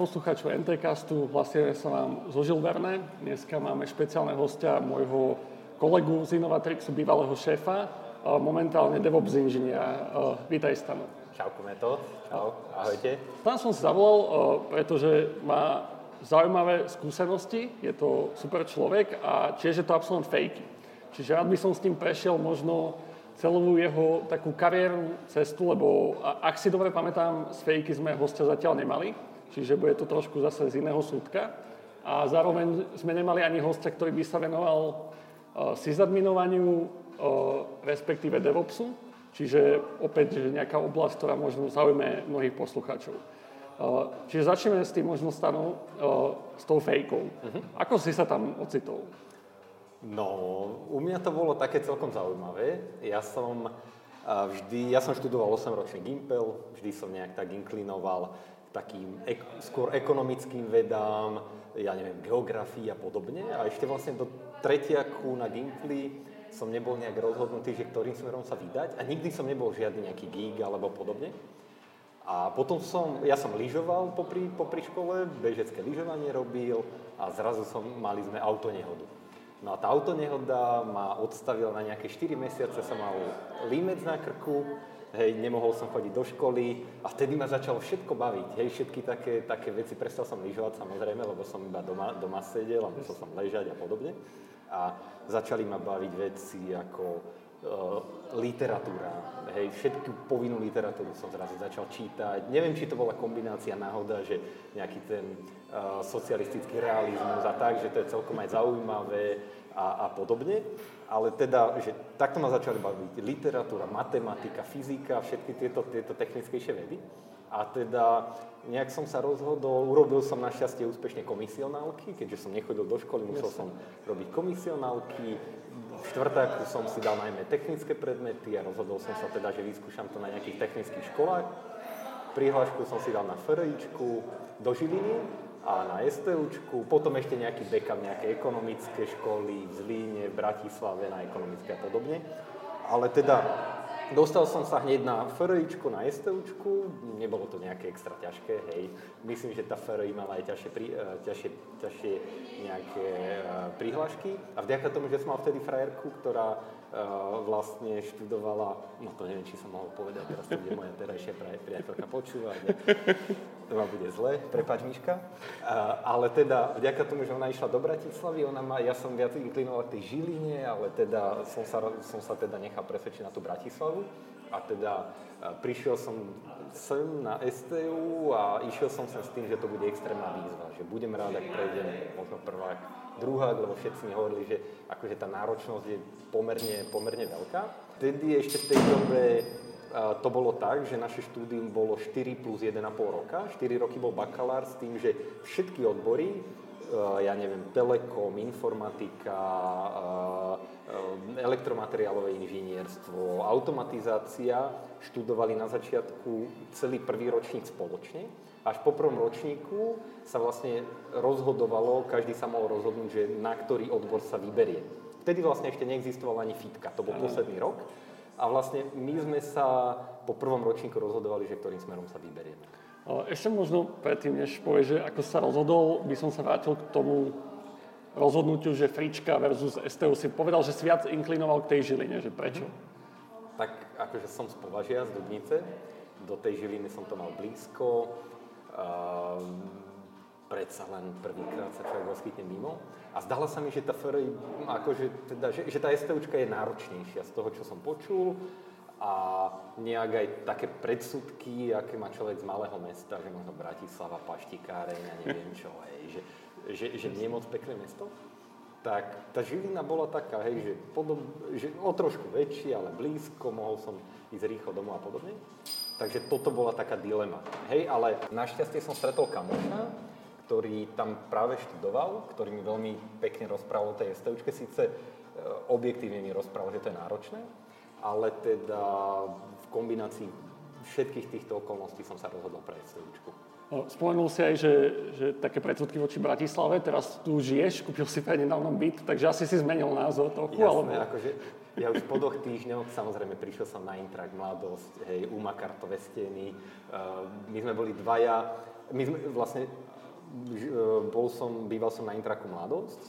poslucháčov NTCastu, hlasíme sa vám zo Žilverne. Dneska máme špeciálne hostia môjho kolegu z Innovatrixu, bývalého šéfa, momentálne DevOps inžiniera. Vítaj, Stano. Čauko, Meto. Čau, ahojte. Tam som si zavolal, pretože má zaujímavé skúsenosti, je to super človek a tiež je to absolút fake. Čiže rád by som s tým prešiel možno celú jeho takú kariérnu cestu, lebo ak si dobre pamätám, z fejky sme hostia zatiaľ nemali, čiže bude to trošku zase z iného súdka. A zároveň sme nemali ani hostia, ktorý by sa venoval uh, sysadminovaniu, uh, respektíve DevOpsu, čiže opäť nejaká oblasť, ktorá možno zaujme mnohých poslucháčov. Uh, čiže začneme s tým možno stanou, s tou fejkou. Uh-huh. Ako si sa tam ocitol? No, u mňa to bolo také celkom zaujímavé. Ja som vždy, ja som študoval 8-ročný Gimpel, vždy som nejak tak inklinoval takým ek, skôr ekonomickým vedám, ja neviem, geografii a podobne. A ešte vlastne do tretiaku na Gimpli som nebol nejak rozhodnutý, že ktorým smerom sa vydať a nikdy som nebol žiadny nejaký gig alebo podobne. A potom som, ja som lyžoval popri, popri škole, bežecké lyžovanie robil a zrazu som, mali sme auto nehodu. No a tá autonehoda ma odstavila na nejaké 4 mesiace, som mal límec na krku, hej, nemohol som chodiť do školy a vtedy ma začalo všetko baviť, hej, všetky také, také veci, prestal som lyžovať samozrejme, lebo som iba doma, doma sedel a musel som ležať a podobne. A začali ma baviť veci ako uh, literatúra, hej, všetku povinnú literatúru som zrazu začal čítať. Neviem, či to bola kombinácia náhoda, že nejaký ten uh, socialistický realizmus a tak, že to je celkom aj zaujímavé a, a podobne. Ale teda, že takto ma začali baviť literatúra, matematika, fyzika, všetky tieto, tieto technickejšie vedy. A teda nejak som sa rozhodol, urobil som našťastie úspešne komisionálky, keďže som nechodil do školy, musel som robiť komisionálky. V štvrtáku som si dal najmä technické predmety a rozhodol som sa teda, že vyskúšam to na nejakých technických školách. Prihlášku som si dal na FRIčku do Žiliny a na STUčku, potom ešte nejaký backup, nejaké ekonomické školy v Zlíne, v Bratislave na ekonomické a podobne. Ale teda dostal som sa hneď na FRIčku, na STUčku, nebolo to nejaké extra ťažké, hej. Myslím, že tá FRI mala aj ťažšie, pri, uh, ťažšie, ťažšie nejaké uh, prihlášky. A vďaka tomu, že som mal vtedy frajerku, ktorá uh, vlastne študovala, no to neviem, či som mohol povedať, teraz to bude moja terajšia priateľka počúvať, to ma bude zle, prepač Miška. Ale teda vďaka tomu, že ona išla do Bratislavy, ona ma, ja som viac inklinoval k tej Žiline, ale teda som sa, som sa teda nechal presvedčiť na tú Bratislavu. A teda prišiel som sem na STU a išiel som sem s tým, že to bude extrémna výzva, že budem rád, ak prejdem možno prvák, druhák, lebo všetci mi hovorili, že akože tá náročnosť je pomerne, pomerne veľká. Vtedy ešte v tej dobe to bolo tak, že naše štúdium bolo 4 plus 1,5 roka. 4 roky bol bakalár s tým, že všetky odbory, ja neviem, telekom, informatika, Ehm, elektromateriálové inžinierstvo, automatizácia študovali na začiatku celý prvý ročník spoločne. Až po prvom ročníku sa vlastne rozhodovalo, každý sa mohol rozhodnúť, že na ktorý odbor sa vyberie. Vtedy vlastne ešte neexistovala ani fitka, to bol posledný rok. A vlastne my sme sa po prvom ročníku rozhodovali, že ktorým smerom sa vyberieme. Ešte možno predtým, než povieš, že ako sa rozhodol, by som sa vrátil k tomu rozhodnutiu, že Frička versus STU si povedal, že si viac inklinoval k tej Žiline, že prečo? Tak akože som z Považia, z Dubnice, do tej Žiliny som to mal blízko, uh, predsa len prvýkrát sa človek vyskytne mimo. A zdala sa mi, že tá FRI, akože, teda, že, že tá STUčka je náročnejšia z toho, čo som počul a nejak aj také predsudky, aké má človek z malého mesta, že možno Bratislava, Paštikáreň a neviem čo, hej, že že, že nie je moc pekné mesto, tak tá Žilina bola taká, hej, že, podob, že o trošku väčšie, ale blízko, mohol som ísť rýchlo domov a podobne. Takže toto bola taká dilema. Hej, ale našťastie som stretol kamoša, ktorý tam práve študoval, ktorý mi veľmi pekne rozprával o tej STUčke. Síce e, objektívne mi rozprával, že to je náročné, ale teda v kombinácii všetkých týchto okolností som sa rozhodol pre STUčku. No, spomenul si aj, že, že také predsudky voči Bratislave, teraz tu žiješ, kúpil si nedávno byt, takže asi si zmenil názor trochu, Jasné, alebo... akože ja už po dvoch týždňoch, samozrejme, prišiel som na Intrak, mladosť, hej, Uma kartové steny, uh, my sme boli dvaja, my sme vlastne, bol som, býval som na Intraku Mladosť,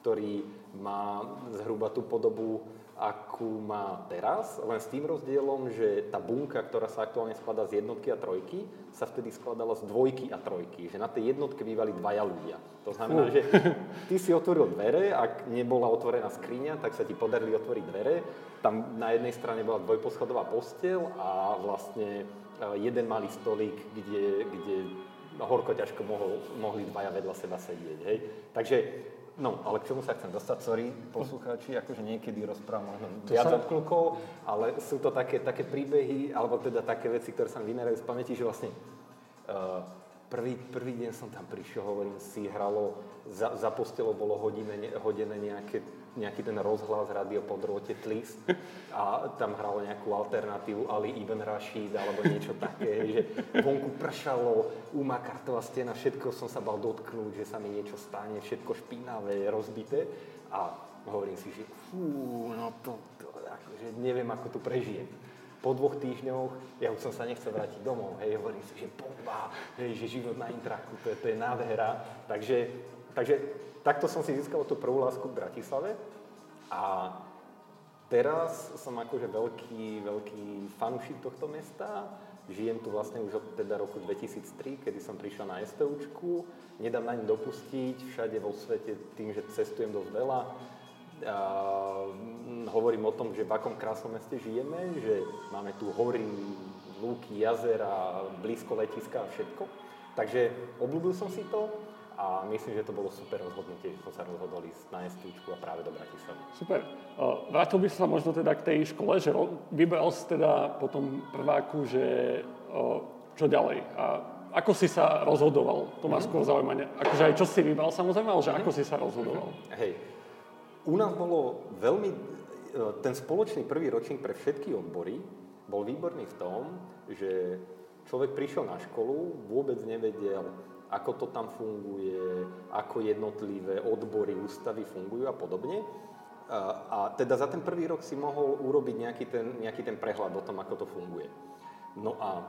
ktorý má zhruba tú podobu akú má teraz, len s tým rozdielom, že tá bunka, ktorá sa aktuálne skladá z jednotky a trojky, sa vtedy skladala z dvojky a trojky. Že na tej jednotke bývali dvaja ľudia. To znamená, že ty si otvoril dvere, ak nebola otvorená skriňa, tak sa ti podarili otvoriť dvere. Tam na jednej strane bola dvojposchodová postel a vlastne e, jeden malý stolík, kde, kde horko ťažko mohol, mohli dvaja vedľa seba sedieť. Hej? Takže No, ale k čomu sa chcem dostať, sorry, poslucháči, akože niekedy rozprávam možno viac sa... odklukov, ale sú to také, také príbehy, alebo teda také veci, ktoré sa mi vynerajú z pamäti, že vlastne uh, prvý, prvý deň som tam prišiel, hovorím si, hralo, za, za postelou bolo hodine, hodené nejaké nejaký ten rozhlas rádio po drôte Tlis a tam hralo nejakú alternatívu Ali Ibn Rashid alebo niečo také, že vonku pršalo, úma kartová stena, všetko som sa bal dotknúť, že sa mi niečo stane, všetko špinavé, rozbité a hovorím si, že fú, no to, to akože neviem, ako tu prežijem. Po dvoch týždňoch, ja už som sa nechcel vrátiť domov, hej, hovorím si, že bomba, hej, že život na intraku, to je, to je nádhera. Takže, takže takto som si získal tú prvú lásku v Bratislave a teraz som akože veľký, veľký fanúšik tohto mesta. Žijem tu vlastne už od teda roku 2003, kedy som prišiel na STUčku. Nedám na ňu dopustiť, všade vo svete tým, že cestujem dosť veľa. A hovorím o tom, že v akom krásnom meste žijeme, že máme tu hory, lúky, jazera, blízko letiska a všetko. Takže obľúbil som si to a myslím, že to bolo super rozhodnutie, že som sa rozhodol ísť na STUčku a práve do Bratislavy. Super. Vrátil by sa možno teda k tej škole, že vybral si teda potom prváku, že čo ďalej. A ako si sa rozhodoval? To ma mm-hmm. skôr zaujíma. Akože aj čo si vybral samozrejme, ale že mm-hmm. ako si sa rozhodoval? Hej. U nás bolo veľmi... E, ten spoločný prvý ročník pre všetky odbory bol výborný v tom, že človek prišiel na školu, vôbec nevedel, ako to tam funguje, ako jednotlivé odbory, ústavy fungujú a podobne. A teda za ten prvý rok si mohol urobiť nejaký ten, nejaký ten prehľad o tom, ako to funguje. No a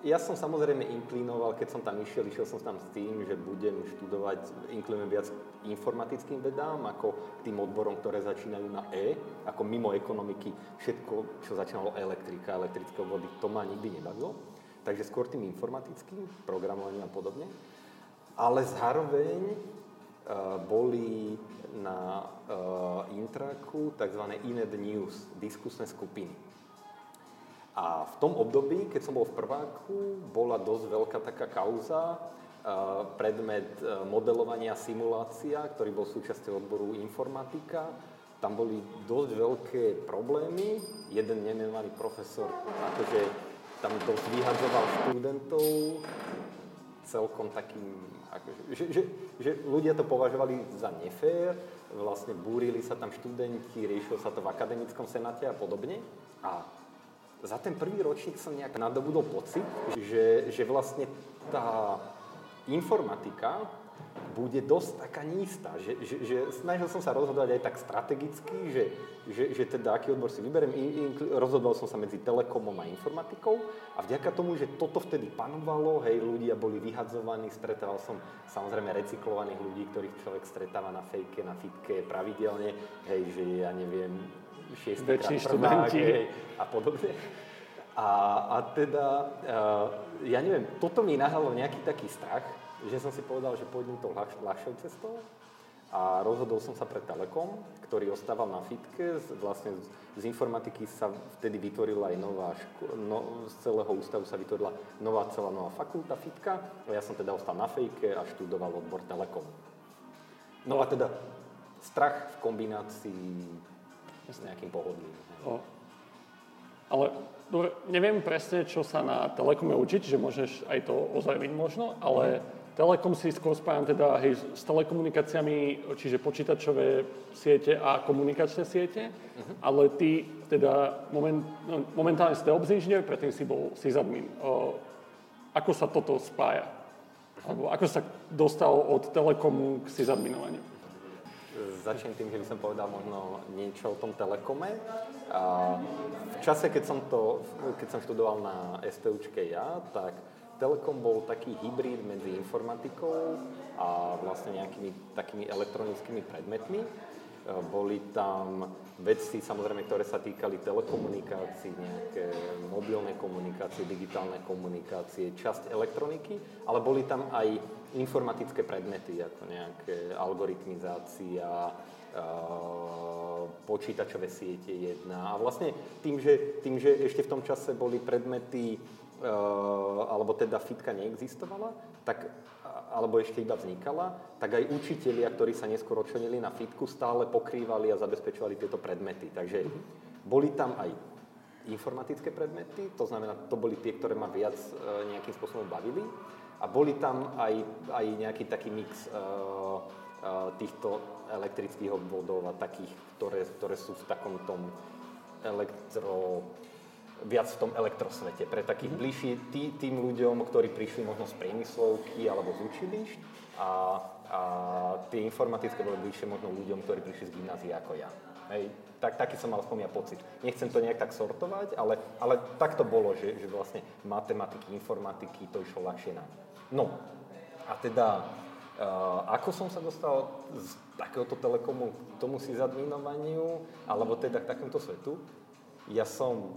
ja som samozrejme inklinoval, keď som tam išiel, išiel som tam s tým, že budem študovať, inklinujem viac informatickým vedám, ako tým odborom, ktoré začínajú na E, ako mimo ekonomiky, všetko, čo začínalo elektrika, elektrické vody, to ma nikdy nebavilo. Takže skôr tým informatickým, programovaním a podobne. Ale zároveň uh, boli na uh, Intraku tzv. Ined News, diskusné skupiny. A v tom období, keď som bol v prváku, bola dosť veľká taká kauza, uh, predmet modelovania simulácia, ktorý bol súčasťou odboru informatika. Tam boli dosť veľké problémy. Jeden nemenovaný profesor akože tam dosť vyhadzoval študentov celkom takým že, že, že ľudia to považovali za nefér, vlastne búrili sa tam študenti, riešilo sa to v akademickom senáte a podobne. A za ten prvý ročník som nejak nadobudol pocit, že, že vlastne tá informatika bude dosť taká nísta. Že, že, že snažil som sa rozhodovať aj tak strategicky, že, že, že teda aký odbor si vyberiem. I, i, rozhodoval som sa medzi telekomom a informatikou a vďaka tomu, že toto vtedy panovalo, hej, ľudia boli vyhadzovaní, stretával som samozrejme recyklovaných ľudí, ktorých človek stretáva na fejke, na fitke pravidelne, hej, že ja neviem, šiestýkrát prvák, hej, a podobne. A, a teda, uh, ja neviem, toto mi nahalo nejaký taký strach, že som si povedal, že pôjdem tou ľah, ľahšou cestou a rozhodol som sa pre Telekom, ktorý ostával na fitke. Vlastne z, informatiky sa vtedy vytvorila aj nová ško- no, z celého ústavu sa vytvorila nová celá nová fakulta fitka. A ja som teda ostal na fejke a študoval odbor Telekom. No a teda strach v kombinácii s nejakým pohodlím. O. Ale dobre, neviem presne, čo sa na Telekome učiť, že môžeš aj to ozajmiť možno, ale mm Telekom si skôr spájam teda hej, s telekomunikáciami, čiže počítačové siete a komunikačné siete, uh-huh. ale ty teda moment, no, momentálne ste obzinžnier, predtým si bol sysadmin. O, ako sa toto spája? Alebo ako sa dostal od telekomu k sysadminovaniu? Začnem tým, že by som povedal možno niečo o tom telekome. A v čase, keď som, to, keď som študoval na STUčke ja, tak Telekom bol taký hybrid medzi informatikou a vlastne nejakými takými elektronickými predmetmi. Boli tam veci, samozrejme, ktoré sa týkali telekomunikácií, nejaké mobilné komunikácie, digitálne komunikácie, časť elektroniky, ale boli tam aj informatické predmety, ako nejaké algoritmizácia, počítačové siete jedna. A vlastne tým že, tým, že ešte v tom čase boli predmety, alebo teda fitka neexistovala, tak alebo ešte iba vznikala, tak aj učitelia, ktorí sa neskôr očlenili na fitku, stále pokrývali a zabezpečovali tieto predmety. Takže boli tam aj informatické predmety, to znamená, to boli tie, ktoré ma viac e, nejakým spôsobom bavili. A boli tam aj, aj nejaký taký mix uh, týchto elektrických obvodov a takých, ktoré, ktoré sú v takom tom elektro viac v tom elektrosvete, pre takých mm-hmm. bližší tý, tým ľuďom, ktorí prišli možno z priemyslovky alebo z učilišť a, a tie informatické boli bližšie možno ľuďom, ktorí prišli z gymnázie ako ja. Hej, tak, taký som mal aspoň ja pocit. Nechcem to nejak tak sortovať, ale, ale tak to bolo, že, že vlastne matematiky, informatiky, to išlo ľahšie na No, a teda, uh, ako som sa dostal z takéhoto telekomu k tomu sysadminovaniu, alebo teda k takémuto svetu? Ja som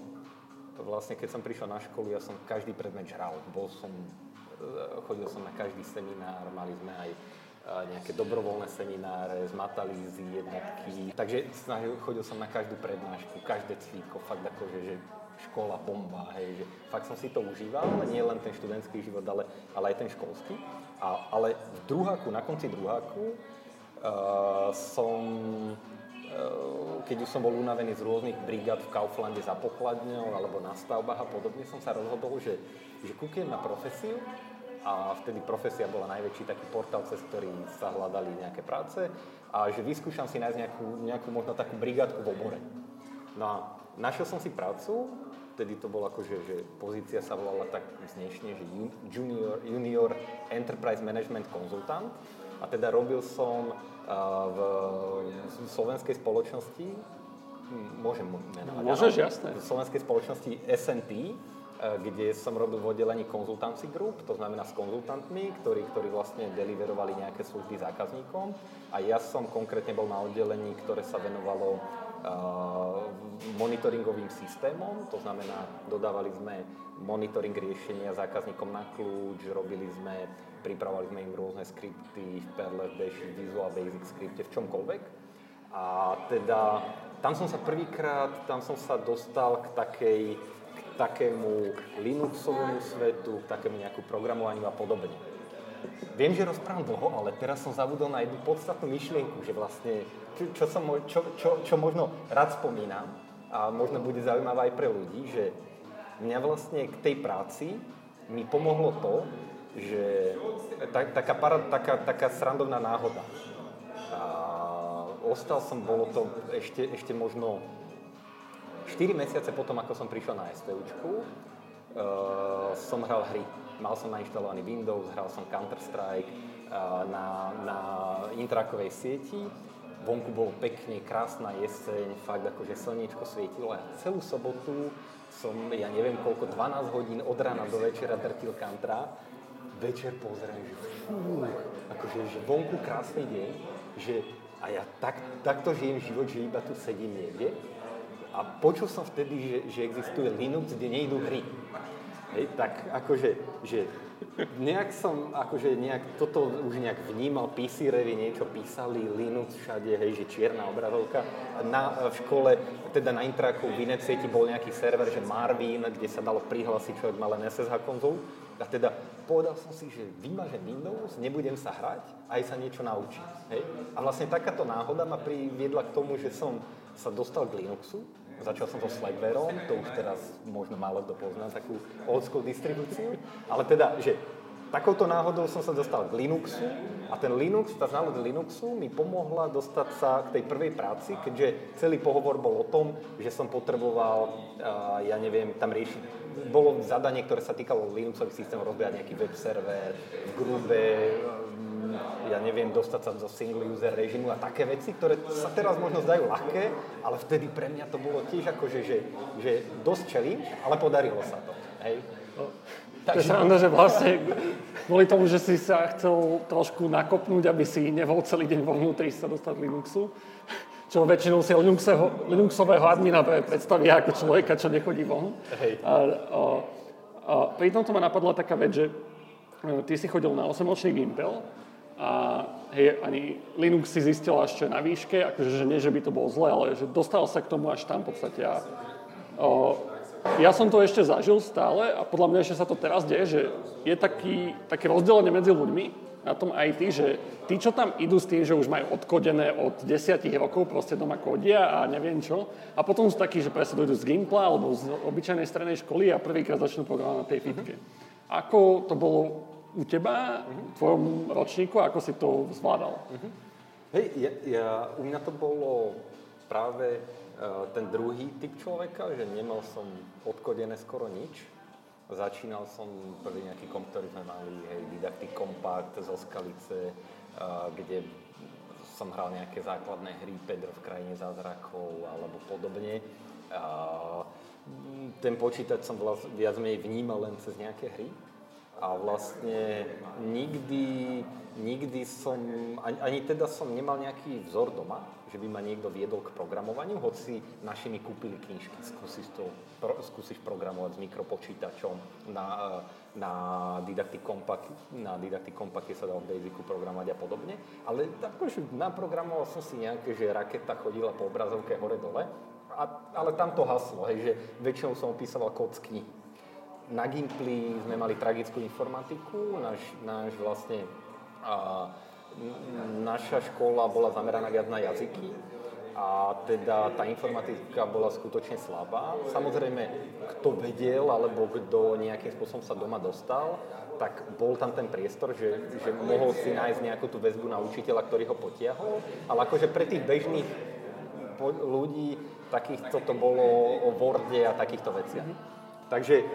vlastne keď som prišiel na školu, ja som každý predmet žral. Bol som, e, chodil som na každý seminár, mali sme aj e, nejaké dobrovoľné semináre z matalízy, jednotky. Takže chodil som na každú prednášku, každé cvíko, fakt akože, že škola, bomba, hej, že fakt som si to užíval, nie len ten študentský život, ale, ale aj ten školský. A, ale v druháku, na konci druháku uh, som keď už som bol unavený z rôznych brigád v Kauflande za pokladňou alebo na stavbách a podobne, som sa rozhodol, že, že kúknem na profesiu. A vtedy profesia bola najväčší taký portál, cez ktorý sa hľadali nejaké práce. A že vyskúšam si nájsť nejakú, nejakú možno takú brigádku v obore. No a našiel som si prácu, vtedy to bolo akože, že pozícia sa volala tak znešne, že junior, junior Enterprise Management Consultant a teda robil som v slovenskej spoločnosti, môžem menovať, Môžeš, jasné. V slovenskej spoločnosti SNT, kde som robil v oddelení Consultancy Group, to znamená s konzultantmi, ktorí, ktorí vlastne deliverovali nejaké služby zákazníkom. A ja som konkrétne bol na oddelení, ktoré sa venovalo uh, monitoringovým systémom, to znamená, dodávali sme monitoring riešenia zákazníkom na kľúč, robili sme pripravovali sme im rôzne skripty v Perle, v Dash, Visual Basic skripte, v čomkoľvek. A teda tam som sa prvýkrát, tam som sa dostal k takej, k takému Linuxovému svetu, k takému nejakú programovaniu a podobne. Viem, že rozprávam dlho, ale teraz som zabudol na jednu podstatnú myšlienku, že vlastne, čo, čo, som, čo, čo, čo možno rád spomínam a možno bude zaujímavé aj pre ľudí, že mňa vlastne k tej práci mi pomohlo to, že tak, taká, para, taká, taká srandovná náhoda. A ostal som, bolo to ešte, ešte možno 4 mesiace potom, ako som prišiel na STUčku, uh, som hral hry. Mal som nainštalovaný Windows, hral som Counter-Strike uh, na, na intrakovej sieti. Vonku bolo pekne, krásna jeseň, fakt akože slniečko svietilo. A celú sobotu som, ja neviem koľko, 12 hodín od rána do večera drtil Kantra večer pozriem, že fú, akože že vonku krásny deň, že a ja tak, takto žijem život, že iba tu sedím niekde. A počul som vtedy, že, že existuje Linux, kde nejdú hry. Hej, tak akože, že nejak som, akože nejak toto už nejak vnímal, PC-revi niečo písali, Linux všade, hej, že čierna obrazovka. Na, v škole, teda na Intraku v Inecieti bol nejaký server, že Marvin, kde sa dalo prihlásiť, človek mal len SSH konzol. A teda povedal som si, že vymažem Windows, nebudem sa hrať aj sa niečo naučiť. Hej? A vlastne takáto náhoda ma priviedla k tomu, že som sa dostal k Linuxu, Začal som so Slackware, to už teraz možno málo kto pozná, takú old distribúciu, ale teda, že takouto náhodou som sa dostal k Linuxu a ten Linux, tá znalosť Linuxu mi pomohla dostať sa k tej prvej práci, keďže celý pohovor bol o tom, že som potreboval, ja neviem, tam riešiť bolo zadanie, ktoré sa týkalo Linuxových systémov, rozbiať nejaký web server, v grube, ja neviem, dostať sa do single user režimu a také veci, ktoré sa teraz možno zdajú ľahké, ale vtedy pre mňa to bolo tiež ako, že, že, dosť čelí, ale podarilo sa to. Hej? No, To je sranda, že vlastne kvôli tomu, že si sa chcel trošku nakopnúť, aby si nebol celý deň vo vnútri sa dostať Linuxu, čo väčšinou si Linuxového, Linuxového admina predstaví ako človeka, čo nechodí von. Hej. A, a, a pri tomto ma napadla taká vec, že e, ty si chodil na 8-ročný Gimpel a hej, ani Linux si zistil až čo je na výške, akože že nie, že by to bolo zle, ale že dostal sa k tomu až tam v podstate. A, o, ja som to ešte zažil stále a podľa mňa ešte sa to teraz deje, že je taký, také rozdelenie medzi ľuďmi na tom IT, že tí, čo tam idú s tým, že už majú odkodené od desiatich rokov, proste doma kodia a neviem čo, a potom sú takí, že presne dojdu z Gimpla alebo z obyčajnej strednej školy a prvýkrát začnú programovať na tej fitke. Uh-huh. Ako to bolo u teba, uh-huh. v tvojom ročníku, ako si to zvládal? Uh-huh. Hej, ja, ja, u mňa to bolo práve uh, ten druhý typ človeka, že nemal som odkodené skoro nič. Začínal som prvý nejaký komp, ktorý sme mali, hej, Didactic Compact zo Skalice, uh, kde som hral nejaké základné hry, Pedro v krajine zázrakov alebo podobne. Uh, ten počítač som vlast, viac menej vnímal len cez nejaké hry a vlastne nikdy, nikdy som, ani, ani teda som nemal nejaký vzor doma, že by ma niekto viedol k programovaniu, hoci naši mi kúpili knižky, skúsiš, to, pro, skúsiš programovať s mikropočítačom na, na Didactic Compact, na Didactic Compact sa dal v Basicu programovať a podobne, ale akože naprogramoval som si nejaké, že raketa chodila po obrazovke hore-dole, a, ale tam to haslo, hej, že väčšinou som opísal kód z knih na Gimply sme mali tragickú informatiku, náš, náš vlastne, a, naša škola bola zameraná viac na jazyky a teda tá informatika bola skutočne slabá. Samozrejme, kto vedel alebo kto nejakým spôsobom sa doma dostal, tak bol tam ten priestor, že, že mohol si nájsť nejakú tú väzbu na učiteľa, ktorý ho potiahol, ale akože pre tých bežných ľudí takých to bolo o Worde a takýchto veciach. Takže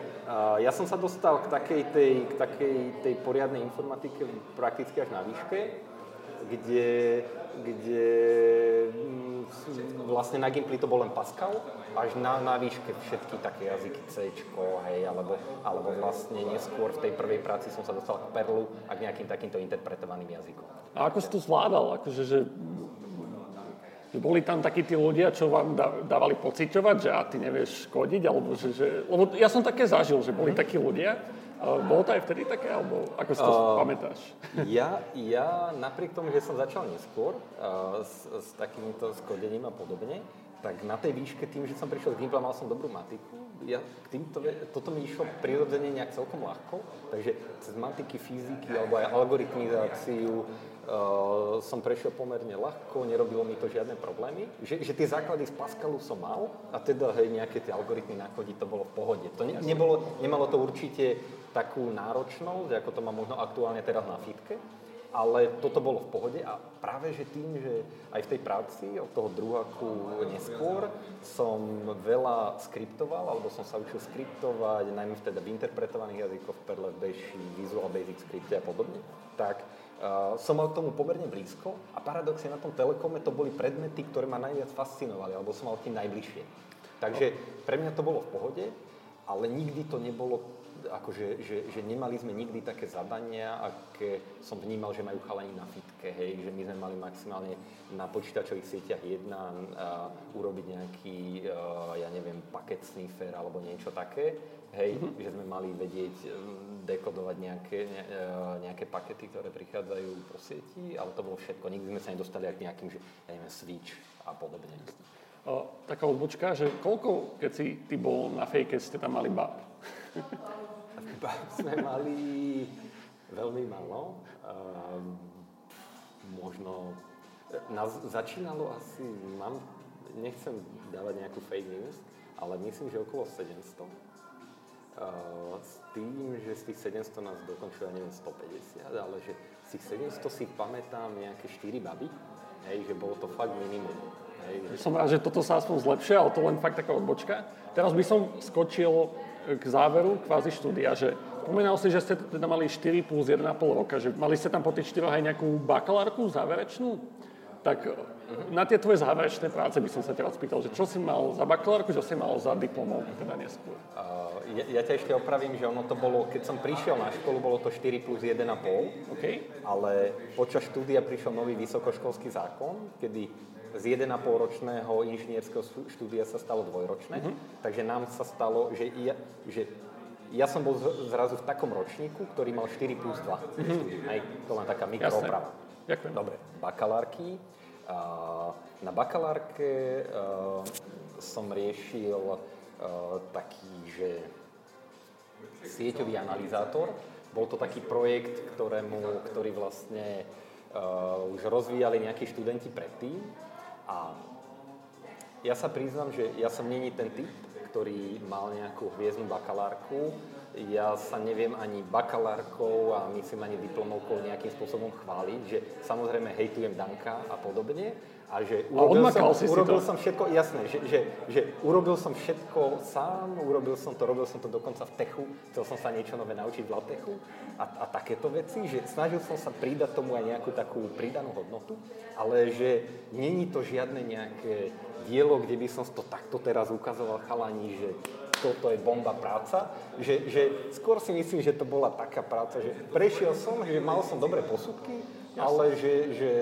ja som sa dostal k takej tej, k takej tej poriadnej informatike prakticky až na výške, kde, kde mm, vlastne na Gimply to bol len Pascal, až na, na výške všetky také jazyky C, hej, alebo, alebo vlastne neskôr v tej prvej práci som sa dostal k Perlu a k nejakým takýmto interpretovaným jazykom. A ako si to zvládal? Akože, že boli tam takí tí ľudia, čo vám dávali pociťovať, že a ty nevieš kodiť, alebo že, že... Lebo ja som také zažil, že boli takí ľudia. Bolo to aj vtedy také, alebo ako si to uh, pamätáš? Ja, ja napriek tomu, že som začal neskôr uh, s, s takýmto skodením a podobne, tak na tej výške tým, že som prišiel z Gimpla, mal som dobrú matiku. Ja k týmto, toto mi išlo prirodzene nejak celkom ľahko, takže cez matiky, fyziky alebo aj algoritmizáciu, Uh, som prešiel pomerne ľahko, nerobilo mi to žiadne problémy. Že, že tie základy z Pascalu som mal a teda hej, nejaké tie algoritmy nakodiť to bolo v pohode. To ne, nebolo, nemalo to určite takú náročnosť, ako to má možno aktuálne teraz na fitke, ale toto bolo v pohode a práve že tým, že aj v tej práci od toho druháku neskôr som veľa skriptoval, alebo som sa učil skriptovať, najmä teda v interpretovaných jazykoch, Perle, Beši, Visual Basic Script a podobne, tak uh, som mal k tomu pomerne blízko a paradoxne na tom telekome to boli predmety, ktoré ma najviac fascinovali, alebo som mal tým najbližšie. Takže pre mňa to bolo v pohode, ale nikdy to nebolo akože, že, že nemali sme nikdy také zadania, aké som vnímal, že majú chalani na fitke, hej, že my sme mali maximálne na počítačových sieťach jedna a urobiť nejaký, ja neviem, paket sniffer alebo niečo také, hej, mm-hmm. že sme mali vedieť dekodovať nejaké, ne, nejaké pakety, ktoré prichádzajú po sieti, ale to bolo všetko. Nikdy sme sa nedostali k nejakým, že, ja neviem, switch a podobne. O, taká odbočka, že koľko, keď si ty bol na fejke, ste tam mali bab? Sme mali veľmi málo. Um, možno nás začínalo asi, mám, nechcem dávať nejakú fake news, ale myslím, že okolo 700. Uh, s tým, že z tých 700 nás dokončuje, neviem, 150, ale že z tých 700 si pamätám nejaké 4 baby, hej, že bolo to fakt minimum. Hej. Som rád, že toto sa aspoň zlepšia, ale to len fakt taká odbočka. Teraz by som skočil k záveru kvázi štúdia, že spomínal si, že ste teda mali 4 plus 1,5 roka, že mali ste tam po tých 4 aj nejakú bakalárku záverečnú? tak na tie tvoje záverečné práce by som sa ťa spýtal, že čo si mal za bakalárku, čo si mal za diplomov teda neskôr? Uh, ja, ja ťa ešte opravím, že ono to bolo, keď som prišiel na školu, bolo to 4 plus 1,5, okay. ale počas štúdia prišiel nový vysokoškolský zákon, kedy z 1,5 ročného inžinierského štúdia sa stalo dvojročné, uh-huh. takže nám sa stalo, že ja, že ja som bol zrazu v takom ročníku, ktorý mal 4 plus 2. Uh-huh. Hej, to len taká mikrooprava. Ďakujem. Dobre, bakalárky. Na bakalárke som riešil taký, že sieťový analyzátor. Bol to taký projekt, ktorému, ktorý vlastne už rozvíjali nejakí študenti predtým. A ja sa priznám, že ja som není ten typ, ktorý mal nejakú hviezdnu bakalárku. Ja sa neviem ani bakalárkou a myslím ani diplomovkou nejakým spôsobom chváliť, že samozrejme hejtujem Danka a podobne, a že urobil, a som, si urobil si to. som všetko, jasné, že, že, že urobil som všetko sám, urobil som to, robil som to dokonca v techu, chcel som sa niečo nové naučiť v latechu a, a takéto veci, že snažil som sa pridať tomu aj nejakú takú pridanú hodnotu, ale že není to žiadne nejaké dielo, kde by som to takto teraz ukazoval chalani, že toto je bomba práca, že, že skôr si myslím, že to bola taká práca, že prešiel som, že mal som dobré posudky, ale že, že,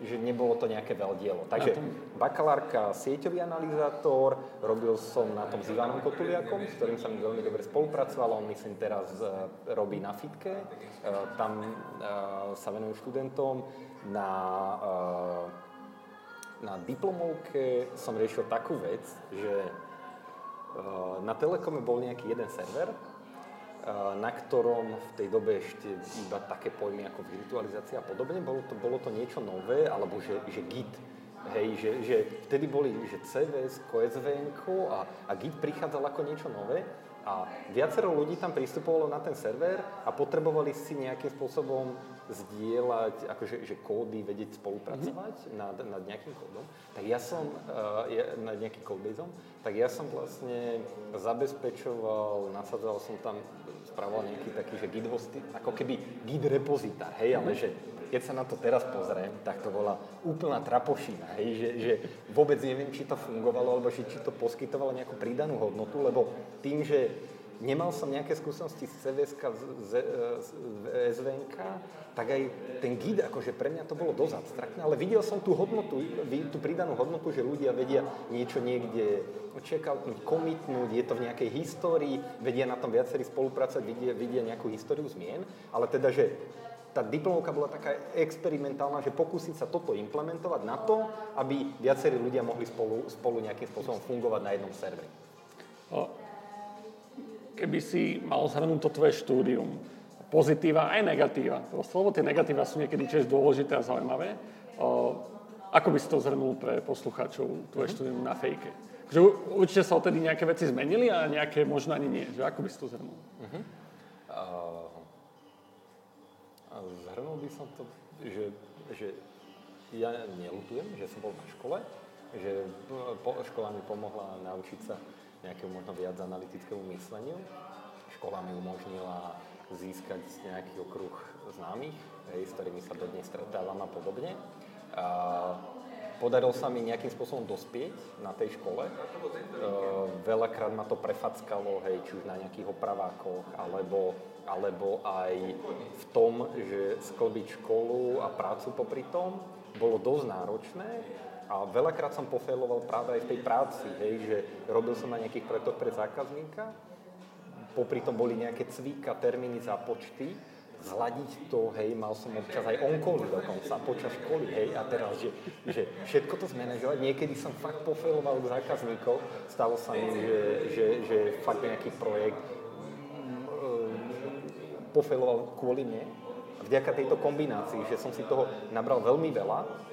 že nebolo to nejaké veľdielo. Takže bakalárka sieťový analyzátor, robil som na tom s Ivanom Kotuliakom, s ktorým sa mi veľmi dobre spolupracoval, on myslím teraz uh, robí na Fitke, uh, tam uh, sa venujú študentom, na, na diplomovke som riešil takú vec, že na Telekome bol nejaký jeden server, na ktorom v tej dobe ešte iba také pojmy ako virtualizácia a podobne, bolo to, bolo to niečo nové, alebo že, že Git. Hej, že, že vtedy boli že CVS, SVN a, a Git prichádzal ako niečo nové a viacero ľudí tam pristupovalo na ten server a potrebovali si nejakým spôsobom zdieľať, akože že kódy, vedieť spolupracovať mm-hmm. nad, nad nejakým kódom, tak ja som, uh, ja, nad nejakým codebaseom, tak ja som vlastne zabezpečoval, nasadzoval som tam, spravoval nejaký taký, že git hosty, ako keby git repozitár, hej, mm-hmm. ale že keď sa na to teraz pozriem, tak to bola úplná trapošina, hej, že, že vôbec neviem, či to fungovalo, alebo či, či to poskytovalo nejakú pridanú hodnotu, lebo tým, že nemal som nejaké skúsenosti z CVS, z, z SVNK, tak aj ten gid, akože pre mňa to bolo dosť abstraktné, ale videl som tú hodnotu, tú pridanú hodnotu, že ľudia vedia niečo niekde checkoutnúť, komitnúť, je to v nejakej histórii, vedia na tom viacerí spolupracovať, vidia, vidia nejakú históriu zmien, ale teda, že tá diplomovka bola taká experimentálna, že pokúsiť sa toto implementovať na to, aby viacerí ľudia mohli spolu, spolu nejakým spôsobom fungovať na jednom serveri keby si mal zhrnúť to tvoje štúdium, pozitíva aj negatíva, lebo tie negatíva sú niekedy tiež dôležité a zaujímavé, ako by si to zhrnul pre poslucháčov tvoje mm-hmm. štúdium na fejke? Že určite sa odtedy nejaké veci zmenili a nejaké možno ani nie. Že ako by si to zhrnul? Uh-huh. Uh, zhrnul by som to, že, že ja nelutujem, že som bol na škole, že po, škola mi pomohla naučiť sa nejakému možno viac analytickému mysleniu. Škola mi umožnila získať nejaký okruh známych, hej, s ktorými sa dodnes stretávam a podobne. A podarilo sa mi nejakým spôsobom dospieť na tej škole. E, veľakrát ma to prefackalo, hej, či už na nejakých opravákoch, alebo, alebo aj v tom, že sklbiť školu a prácu popri tom bolo dosť náročné, a veľakrát som pofailoval práve aj v tej práci, hej, že robil som na nejakých projektoch pre zákazníka, popri tom boli nejaké cvíka, termíny za počty, zladiť to, hej, mal som občas aj onkoly dokonca počas školy, hej, a teraz, že, že všetko to zmanéžovať, niekedy som fakt pofailoval k zákazníkov, stalo sa mi, že, že, že fakt nejaký projekt pofailoval kvôli mne, vďaka tejto kombinácii, že som si toho nabral veľmi veľa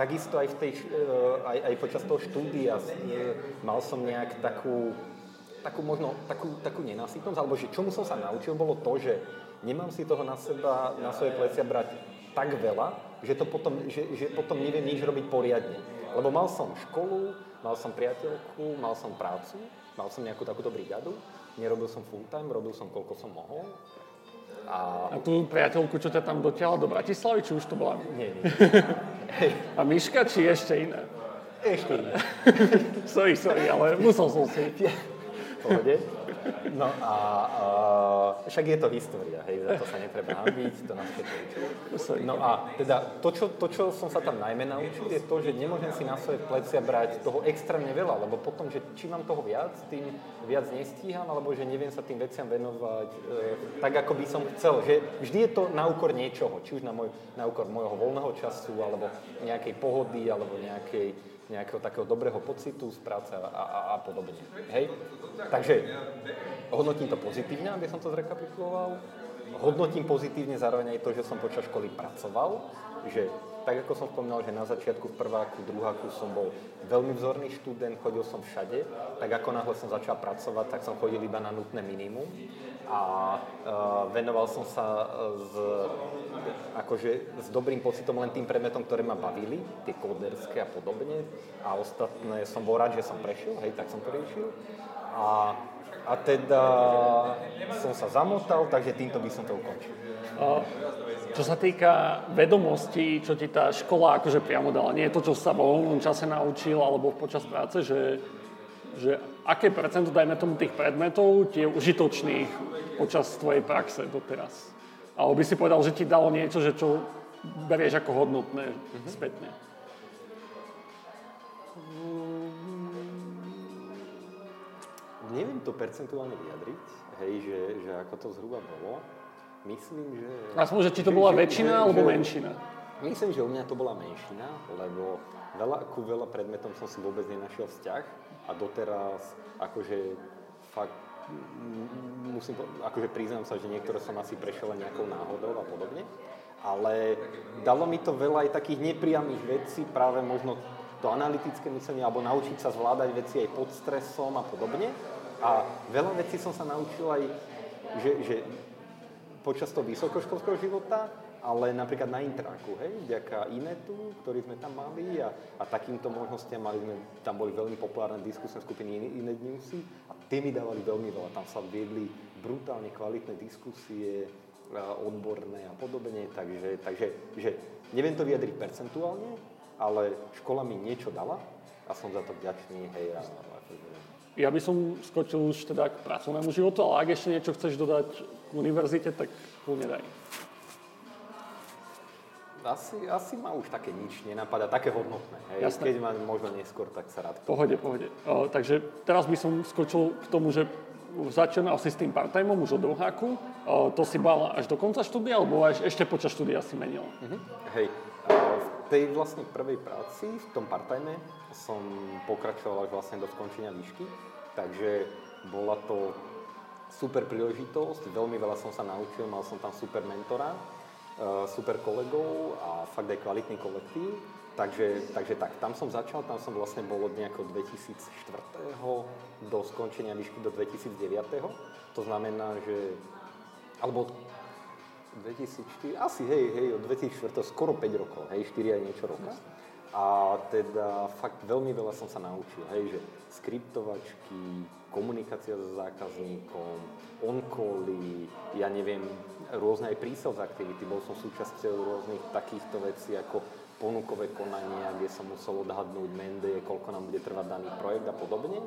takisto aj, v tej, eh, aj, aj počas toho štúdia eh, mal som nejak takú, takú možno takú, takú nenasytnosť, alebo že čomu som sa naučil, bolo to, že nemám si toho na seba, na svoje plecia brať tak veľa, že, to potom, že, že potom neviem nič robiť poriadne. Lebo mal som školu, mal som priateľku, mal som prácu, mal som nejakú takúto brigádu, nerobil som full time, robil som koľko som mohol. A, a tú priateľku, čo ťa tam dotiahla do Bratislavy, či už to bola? Nie, nie. A myška, či ešte iné? Ešte iné. sorry, sorry, ale musel som si. Pohode. No a uh, však je to história, hej, za to sa netreba hambiť, to nás No a teda to čo, to, čo som sa tam najmä naučil, je to, že nemôžem si na svoje plecia brať toho extrémne veľa, lebo potom, že či mám toho viac, tým viac nestíham, alebo že neviem sa tým veciam venovať e, tak, ako by som chcel. Že vždy je to na úkor niečoho, či už na, môj, na úkor môjho voľného času, alebo nejakej pohody, alebo nejakej nejakého takého dobrého pocitu z práce a, a, a podobne. Hej? Takže hodnotím to pozitívne, aby som to zrekapituloval. Hodnotím pozitívne zároveň aj to, že som počas školy pracoval, že tak ako som spomínal, že na začiatku v prváku, druháku som bol veľmi vzorný študent, chodil som všade, tak ako náhle som začal pracovať, tak som chodil iba na nutné minimum. A uh, venoval som sa s, akože, s dobrým pocitom len tým predmetom, ktoré ma bavili, tie kóderské a podobne. A ostatné som bol rád, že som prešiel, hej, tak som to riešil a, a teda som sa zamotal, takže týmto by som to ukončil. Čo sa týka vedomostí, čo ti tá škola akože priamo dala, nie je to, čo sa vo voľnom čase naučil alebo počas práce, že, že aké percento, dajme tomu, tých predmetov ti je užitočných počas tvojej praxe doteraz? Alebo by si povedal, že ti dalo niečo, že čo berieš ako hodnotné mm-hmm. spätne? Neviem to percentuálne vyjadriť, hej, že, že ako to zhruba bolo. Myslím, že... Aspoň, že či to bola že, väčšina že, alebo že, menšina? Myslím, že u mňa to bola menšina, lebo veľa, ku veľa predmetom som si vôbec nenašiel vzťah a doteraz akože fakt musím, akože priznám sa, že niektoré som asi prešiel len nejakou náhodou a podobne, ale dalo mi to veľa aj takých nepriamých vecí, práve možno to analytické myslenie, alebo naučiť sa zvládať veci aj pod stresom a podobne. A veľa vecí som sa naučil aj, že, že počas toho vysokoškolského života, ale napríklad na intráku, hej, vďaka Inetu, ktorý sme tam mali a, a takýmto možnostiam mali sme, tam boli veľmi populárne diskusné skupiny Inet Newsy a tie mi dávali veľmi veľa, tam sa viedli brutálne kvalitné diskusie, odborné a podobne, takže, takže že neviem to vyjadriť percentuálne, ale škola mi niečo dala a som za to vďačný, hej, a, a ja by som skočil už teda k pracovnému životu, ale ak ešte niečo chceš dodať k univerzite, tak kľudne daj. Asi, asi ma už také nič nenapadá, také hodnotné. Hej. Jasné. Keď ma možno neskôr, tak sa rád... Pohode, pohode. O, takže teraz by som skočil k tomu, že začínal si s tým part-timeom už od druháku. O, to si bal až do konca štúdia, alebo až ešte počas štúdia si menil? Uh-huh. Hej, v tej vlastne prvej práci, v tom part-time, som pokračoval až vlastne do skončenia výšky, takže bola to super príležitosť, veľmi veľa som sa naučil, mal som tam super mentora, eh, super kolegov a fakt aj kvalitný kolektív. Takže, takže tak, tam som začal, tam som vlastne bol od nejakého 2004. do skončenia výšky do 2009. To znamená, že... Alebo 2004, asi hej, hej, od 2004. skoro 5 rokov, hej, 4 aj niečo roka. A teda fakt veľmi veľa som sa naučil, hej, že skriptovačky, komunikácia so zákazníkom, on-cally, ja neviem, rôzne aj pre-sales aktivity, bol som súčasťou rôznych takýchto vecí ako ponukové konania, kde som musel odhadnúť mende, koľko nám bude trvať daný projekt a podobne.